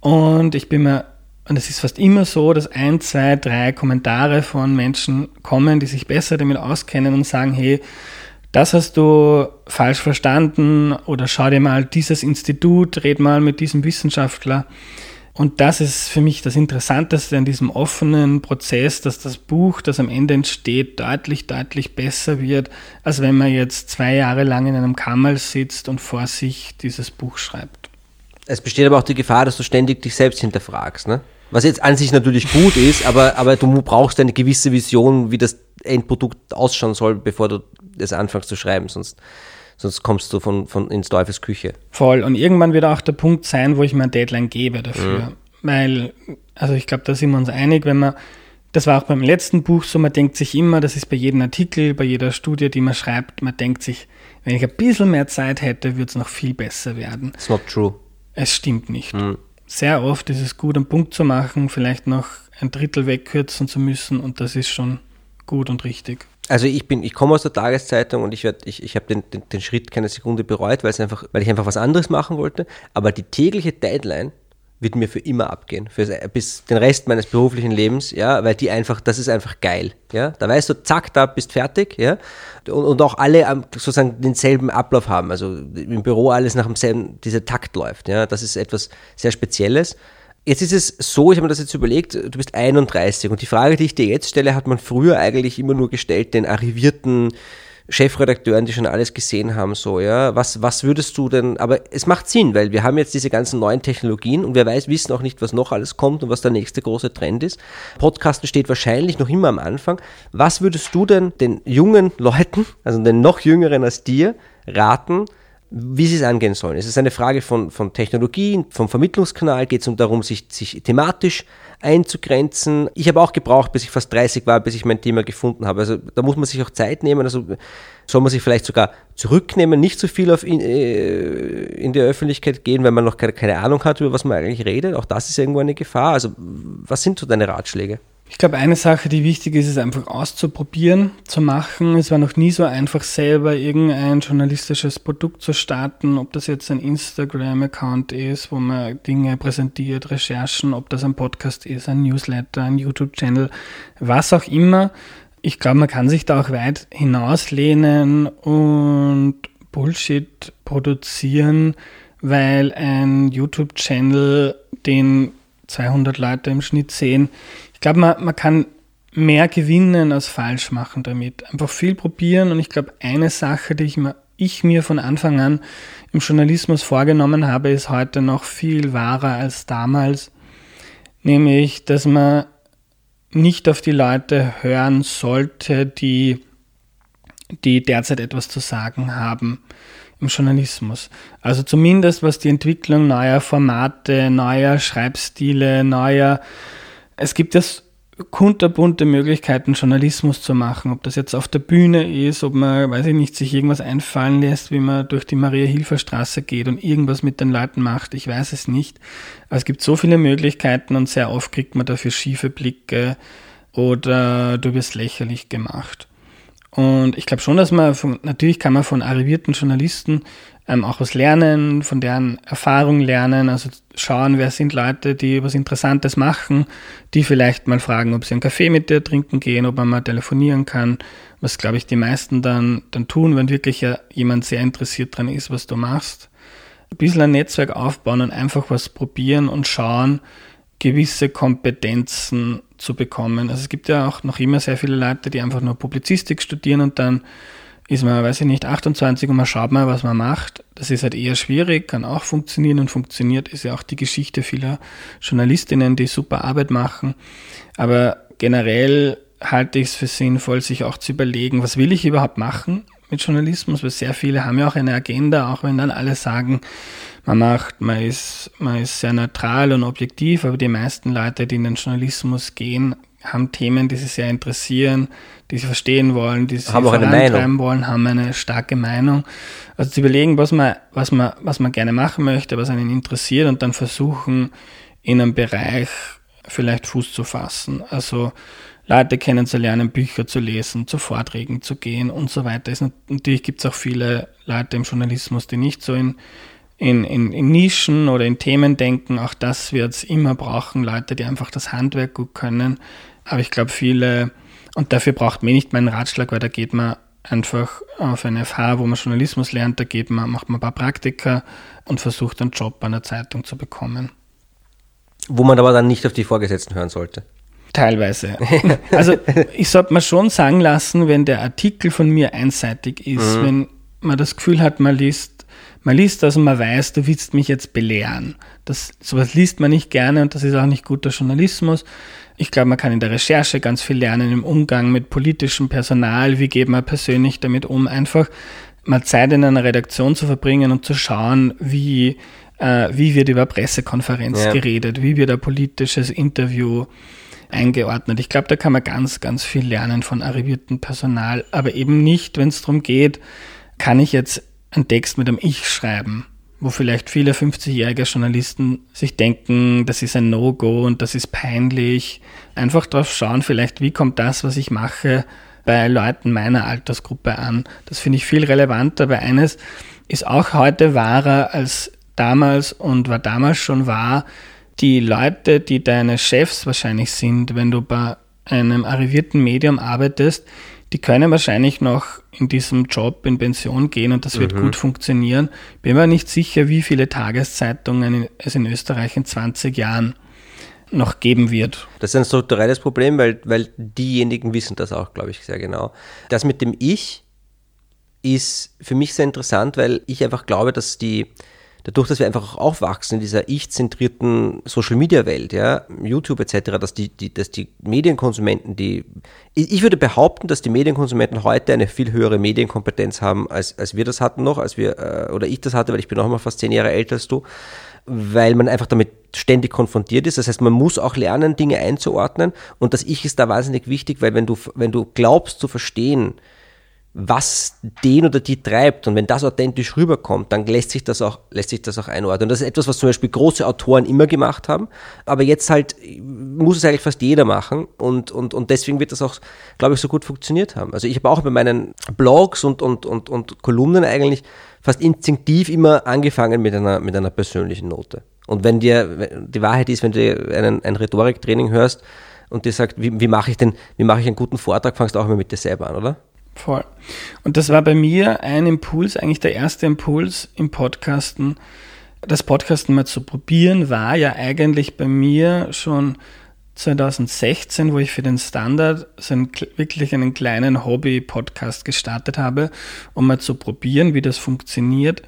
und ich bin mir und es ist fast immer so, dass ein, zwei, drei Kommentare von Menschen kommen, die sich besser damit auskennen und sagen, hey, das hast du falsch verstanden oder schau dir mal dieses Institut, red mal mit diesem Wissenschaftler. Und das ist für mich das Interessanteste an diesem offenen Prozess, dass das Buch, das am Ende entsteht, deutlich, deutlich besser wird, als wenn man jetzt zwei Jahre lang in einem Kammerl sitzt und vor sich dieses Buch schreibt. Es besteht aber auch die Gefahr, dass du ständig dich selbst hinterfragst, ne? Was jetzt an sich natürlich gut ist, aber, aber du brauchst eine gewisse Vision, wie das Endprodukt ausschauen soll, bevor du es anfängst zu schreiben, sonst, sonst kommst du von, von ins Teufels Küche. Voll. Und irgendwann wird auch der Punkt sein, wo ich mir ein Deadline gebe dafür. Mhm. Weil, also ich glaube, da sind wir uns einig, wenn man, das war auch beim letzten Buch so, man denkt sich immer, das ist bei jedem Artikel, bei jeder Studie, die man schreibt, man denkt sich, wenn ich ein bisschen mehr Zeit hätte, würde es noch viel besser werden. It's not true. Es stimmt nicht. Mhm sehr oft ist es gut, einen Punkt zu machen, vielleicht noch ein Drittel wegkürzen zu müssen und das ist schon gut und richtig. Also ich bin, ich komme aus der Tageszeitung und ich werde, ich, ich habe den, den, den Schritt keine Sekunde bereut, weil es einfach, weil ich einfach was anderes machen wollte. Aber die tägliche Deadline wird mir für immer abgehen, für, bis den Rest meines beruflichen Lebens, ja, weil die einfach, das ist einfach geil, ja. Da weißt du, zack, da bist fertig, ja. Und, und auch alle sozusagen denselben Ablauf haben, also im Büro alles nach demselben, dieser Takt läuft, ja. Das ist etwas sehr Spezielles. Jetzt ist es so, ich habe mir das jetzt überlegt, du bist 31 und die Frage, die ich dir jetzt stelle, hat man früher eigentlich immer nur gestellt, den arrivierten Chefredakteuren, die schon alles gesehen haben, so, ja, was, was würdest du denn, aber es macht Sinn, weil wir haben jetzt diese ganzen neuen Technologien und wir weiß, wissen auch nicht, was noch alles kommt und was der nächste große Trend ist. Podcasten steht wahrscheinlich noch immer am Anfang. Was würdest du denn den jungen Leuten, also den noch jüngeren als dir, raten, wie sie es angehen sollen. Es ist eine Frage von, von Technologie, vom Vermittlungskanal, geht es um darum, sich, sich thematisch einzugrenzen. Ich habe auch gebraucht, bis ich fast 30 war, bis ich mein Thema gefunden habe. Also da muss man sich auch Zeit nehmen. Also soll man sich vielleicht sogar zurücknehmen, nicht zu so viel auf in, äh, in die Öffentlichkeit gehen, wenn man noch keine, keine Ahnung hat, über was man eigentlich redet. Auch das ist irgendwo eine Gefahr. Also was sind so deine Ratschläge? Ich glaube, eine Sache, die wichtig ist, ist einfach auszuprobieren, zu machen. Es war noch nie so einfach, selber irgendein journalistisches Produkt zu starten, ob das jetzt ein Instagram-Account ist, wo man Dinge präsentiert, Recherchen, ob das ein Podcast ist, ein Newsletter, ein YouTube-Channel, was auch immer. Ich glaube, man kann sich da auch weit hinauslehnen und Bullshit produzieren, weil ein YouTube-Channel, den 200 Leute im Schnitt sehen, glaube, man, man kann mehr gewinnen als falsch machen damit. Einfach viel probieren und ich glaube, eine Sache, die ich mir, ich mir von Anfang an im Journalismus vorgenommen habe, ist heute noch viel wahrer als damals. Nämlich, dass man nicht auf die Leute hören sollte, die, die derzeit etwas zu sagen haben im Journalismus. Also zumindest was die Entwicklung neuer Formate, neuer Schreibstile, neuer es gibt jetzt kunterbunte Möglichkeiten, Journalismus zu machen. Ob das jetzt auf der Bühne ist, ob man, weiß ich nicht, sich irgendwas einfallen lässt, wie man durch die Maria-Hilfer-Straße geht und irgendwas mit den Leuten macht. Ich weiß es nicht. Aber es gibt so viele Möglichkeiten und sehr oft kriegt man dafür schiefe Blicke oder du wirst lächerlich gemacht. Und ich glaube schon, dass man, von, natürlich kann man von arrivierten Journalisten ähm, auch was lernen, von deren Erfahrung lernen, also schauen, wer sind Leute, die was Interessantes machen, die vielleicht mal fragen, ob sie einen Kaffee mit dir trinken gehen, ob man mal telefonieren kann, was glaube ich die meisten dann, dann tun, wenn wirklich ja jemand sehr interessiert dran ist, was du machst. Ein bisschen ein Netzwerk aufbauen und einfach was probieren und schauen, gewisse Kompetenzen zu bekommen. Also es gibt ja auch noch immer sehr viele Leute, die einfach nur Publizistik studieren und dann ist man, weiß ich nicht, 28 und man schaut mal, was man macht. Das ist halt eher schwierig, kann auch funktionieren und funktioniert, ist ja auch die Geschichte vieler Journalistinnen, die super Arbeit machen. Aber generell halte ich es für sinnvoll, sich auch zu überlegen, was will ich überhaupt machen mit Journalismus, weil sehr viele haben ja auch eine Agenda, auch wenn dann alle sagen, man macht, man ist, man ist sehr neutral und objektiv, aber die meisten Leute, die in den Journalismus gehen, haben Themen, die sie sehr interessieren, die sie verstehen wollen, die sie haben vorantreiben wollen, haben eine starke Meinung. Also zu überlegen, was man, was man, was man gerne machen möchte, was einen interessiert und dann versuchen, in einem Bereich vielleicht Fuß zu fassen. Also Leute kennenzulernen, Bücher zu lesen, zu Vorträgen zu gehen und so weiter. Es, natürlich gibt es auch viele Leute im Journalismus, die nicht so in, in, in, in Nischen oder in Themen denken. Auch das wird es immer brauchen, Leute, die einfach das Handwerk gut können. Aber ich glaube, viele, und dafür braucht man nicht meinen Ratschlag, weil da geht man einfach auf eine FH, wo man Journalismus lernt, da geht man, macht man ein paar Praktika und versucht einen Job bei einer Zeitung zu bekommen. Wo man aber dann nicht auf die Vorgesetzten hören sollte. Teilweise. *laughs* Also ich sollte mir schon sagen lassen, wenn der Artikel von mir einseitig ist, mhm. wenn man das Gefühl hat, man liest, man liest das und man weiß, du willst mich jetzt belehren. Das, sowas liest man nicht gerne und das ist auch nicht guter Journalismus. Ich glaube, man kann in der Recherche ganz viel lernen im Umgang mit politischem Personal. Wie geht man persönlich damit um? Einfach mal Zeit in einer Redaktion zu verbringen und zu schauen, wie, äh, wie wird über Pressekonferenz ja. geredet, wie wird ein politisches Interview eingeordnet. Ich glaube, da kann man ganz, ganz viel lernen von arriviertem Personal, aber eben nicht, wenn es darum geht, kann ich jetzt einen Text mit einem Ich schreiben, wo vielleicht viele 50-jährige Journalisten sich denken, das ist ein No-Go und das ist peinlich. Einfach drauf schauen, vielleicht, wie kommt das, was ich mache, bei Leuten meiner Altersgruppe an. Das finde ich viel relevanter, weil eines ist auch heute wahrer als damals und war damals schon wahr, die Leute, die deine Chefs wahrscheinlich sind, wenn du bei einem arrivierten Medium arbeitest, die können wahrscheinlich noch in diesem Job in Pension gehen und das wird mhm. gut funktionieren. Bin mir nicht sicher, wie viele Tageszeitungen es in Österreich in 20 Jahren noch geben wird. Das ist ein strukturelles Problem, weil, weil diejenigen wissen das auch, glaube ich, sehr genau. Das mit dem Ich ist für mich sehr interessant, weil ich einfach glaube, dass die, dadurch, dass wir einfach auch aufwachsen in dieser ich-zentrierten Social-Media-Welt, ja, YouTube etc., dass die, die, dass die Medienkonsumenten, die, ich würde behaupten, dass die Medienkonsumenten heute eine viel höhere Medienkompetenz haben, als, als wir das hatten noch, als wir, äh, oder ich das hatte, weil ich bin auch immer fast zehn Jahre älter als du, weil man einfach damit ständig konfrontiert ist. Das heißt, man muss auch lernen, Dinge einzuordnen und das Ich ist da wahnsinnig wichtig, weil wenn du, wenn du glaubst zu verstehen, was den oder die treibt. Und wenn das authentisch rüberkommt, dann lässt sich das auch, lässt sich das auch einordnen. Das ist etwas, was zum Beispiel große Autoren immer gemacht haben. Aber jetzt halt muss es eigentlich fast jeder machen. Und, und, und deswegen wird das auch, glaube ich, so gut funktioniert haben. Also ich habe auch bei meinen Blogs und, und, und, und Kolumnen eigentlich fast instinktiv immer angefangen mit einer, mit einer persönlichen Note. Und wenn dir, die Wahrheit ist, wenn du einen, ein Rhetoriktraining hörst und dir sagt, wie, wie mache ich denn, wie mache ich einen guten Vortrag, fangst du auch immer mit dir selber an, oder? Voll. Und das war bei mir ein Impuls, eigentlich der erste Impuls im Podcasten. Das Podcasten mal zu probieren, war ja eigentlich bei mir schon 2016, wo ich für den Standard so einen, wirklich einen kleinen Hobby-Podcast gestartet habe, um mal zu probieren, wie das funktioniert.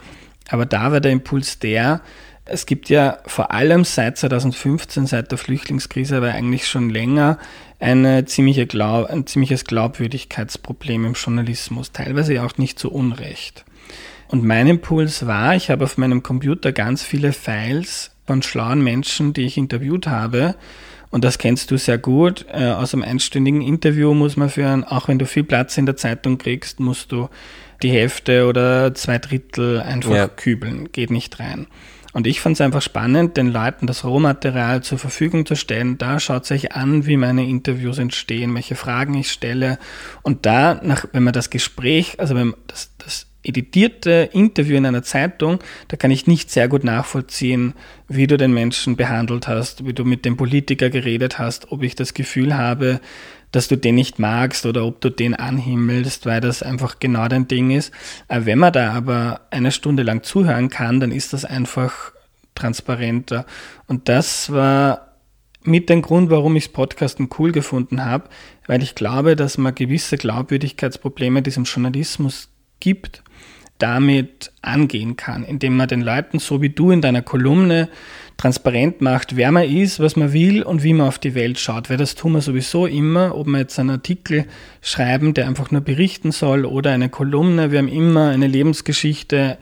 Aber da war der Impuls der, es gibt ja vor allem seit 2015, seit der Flüchtlingskrise, aber eigentlich schon länger, eine ziemliche Glaub, ein ziemliches Glaubwürdigkeitsproblem im Journalismus, teilweise auch nicht zu Unrecht. Und mein Impuls war, ich habe auf meinem Computer ganz viele Files von schlauen Menschen, die ich interviewt habe. Und das kennst du sehr gut. Äh, aus einem einstündigen Interview muss man führen, auch wenn du viel Platz in der Zeitung kriegst, musst du die Hälfte oder zwei Drittel einfach ja. kübeln. Geht nicht rein. Und ich fand es einfach spannend, den Leuten das Rohmaterial zur Verfügung zu stellen. Da schaut sich an, wie meine Interviews entstehen, welche Fragen ich stelle. Und da, nach, wenn man das Gespräch, also wenn das, das editierte Interview in einer Zeitung, da kann ich nicht sehr gut nachvollziehen, wie du den Menschen behandelt hast, wie du mit dem Politiker geredet hast, ob ich das Gefühl habe, dass du den nicht magst oder ob du den anhimmelst, weil das einfach genau dein Ding ist. Äh, wenn man da aber eine Stunde lang zuhören kann, dann ist das einfach transparenter. Und das war mit dem Grund, warum ich Podcasten cool gefunden habe, weil ich glaube, dass man gewisse Glaubwürdigkeitsprobleme, die es im Journalismus gibt, damit angehen kann, indem man den Leuten, so wie du in deiner Kolumne, transparent macht, wer man ist, was man will und wie man auf die Welt schaut. Weil das tun wir sowieso immer, ob wir jetzt einen Artikel schreiben, der einfach nur berichten soll oder eine Kolumne. Wir haben immer eine Lebensgeschichte,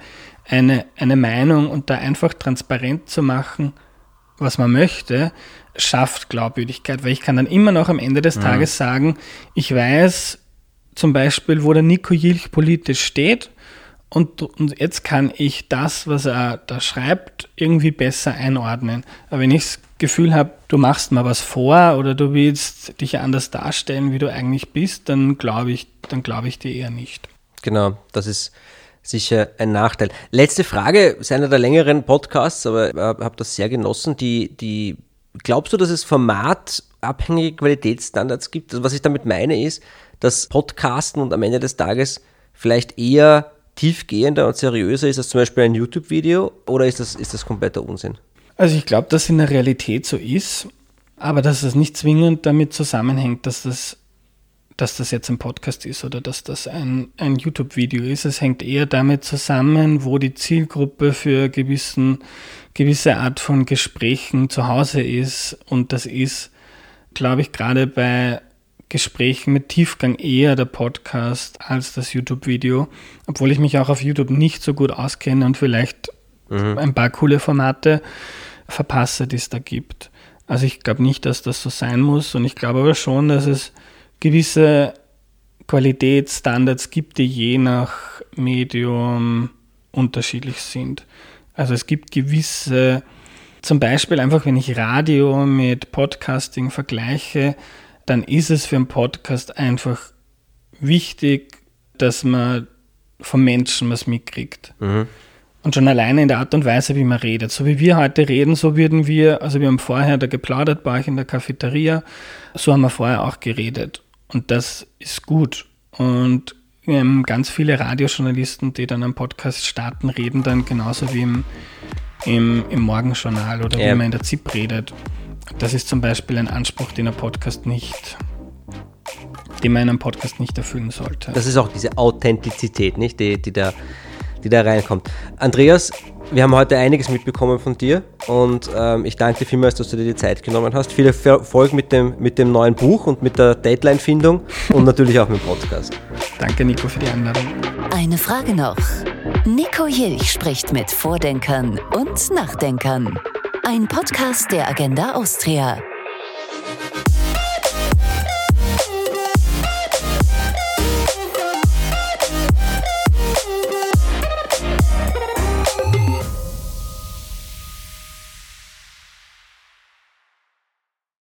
eine, eine Meinung und da einfach transparent zu machen, was man möchte, schafft Glaubwürdigkeit, weil ich kann dann immer noch am Ende des. Tages sagen, ich weiß zum Beispiel, wo der Nico Jilch politisch steht und, und jetzt kann ich das, was er da schreibt, irgendwie besser einordnen. Aber wenn ich das Gefühl habe, du machst mal was vor oder du willst dich anders darstellen, wie du eigentlich bist, dann glaube ich, dann glaube ich dir eher nicht. Genau, das ist sicher ein Nachteil. Letzte Frage, ist einer der längeren Podcasts, aber ich habe das sehr genossen. Die, die, glaubst du, dass es formatabhängige Qualitätsstandards gibt? Also was ich damit meine ist, dass Podcasten und am Ende des Tages vielleicht eher tiefgehender und seriöser ist als zum Beispiel ein YouTube-Video oder ist das, ist das kompletter Unsinn? Also ich glaube, dass in der Realität so ist, aber dass es nicht zwingend damit zusammenhängt, dass das, dass das jetzt ein Podcast ist oder dass das ein, ein YouTube-Video ist. Es hängt eher damit zusammen, wo die Zielgruppe für gewissen, gewisse Art von Gesprächen zu Hause ist. Und das ist, glaube ich, gerade bei Gesprächen mit Tiefgang eher der Podcast als das YouTube-Video, obwohl ich mich auch auf YouTube nicht so gut auskenne und vielleicht mhm. ein paar coole Formate verpasse, die es da gibt. Also ich glaube nicht, dass das so sein muss und ich glaube aber schon, dass es gewisse Qualitätsstandards gibt, die je nach Medium unterschiedlich sind. Also es gibt gewisse, zum Beispiel einfach, wenn ich Radio mit Podcasting vergleiche, dann ist es für einen Podcast einfach wichtig, dass man vom Menschen was mitkriegt. Mhm. Und schon alleine in der Art und Weise, wie man redet. So wie wir heute reden, so würden wir, also wir haben vorher da geplaudert bei euch in der Cafeteria, so haben wir vorher auch geredet. Und das ist gut. Und wir haben ganz viele Radiojournalisten, die dann am Podcast starten, reden dann genauso wie im, im, im Morgenjournal oder ja. wie man in der ZIP redet. Das ist zum Beispiel ein Anspruch, den ein Podcast nicht, den man in einem Podcast nicht erfüllen sollte. Das ist auch diese Authentizität, nicht, die, die, da, die da reinkommt. Andreas, wir haben heute einiges mitbekommen von dir und ähm, ich danke dir vielmals, dass du dir die Zeit genommen hast. Viel Erfolg mit dem, mit dem neuen Buch und mit der Deadline-Findung und natürlich auch mit dem Podcast. Danke, Nico, für die Einladung. Eine Frage noch. Nico Jilch spricht mit Vordenkern und Nachdenkern. Ein Podcast der Agenda Austria.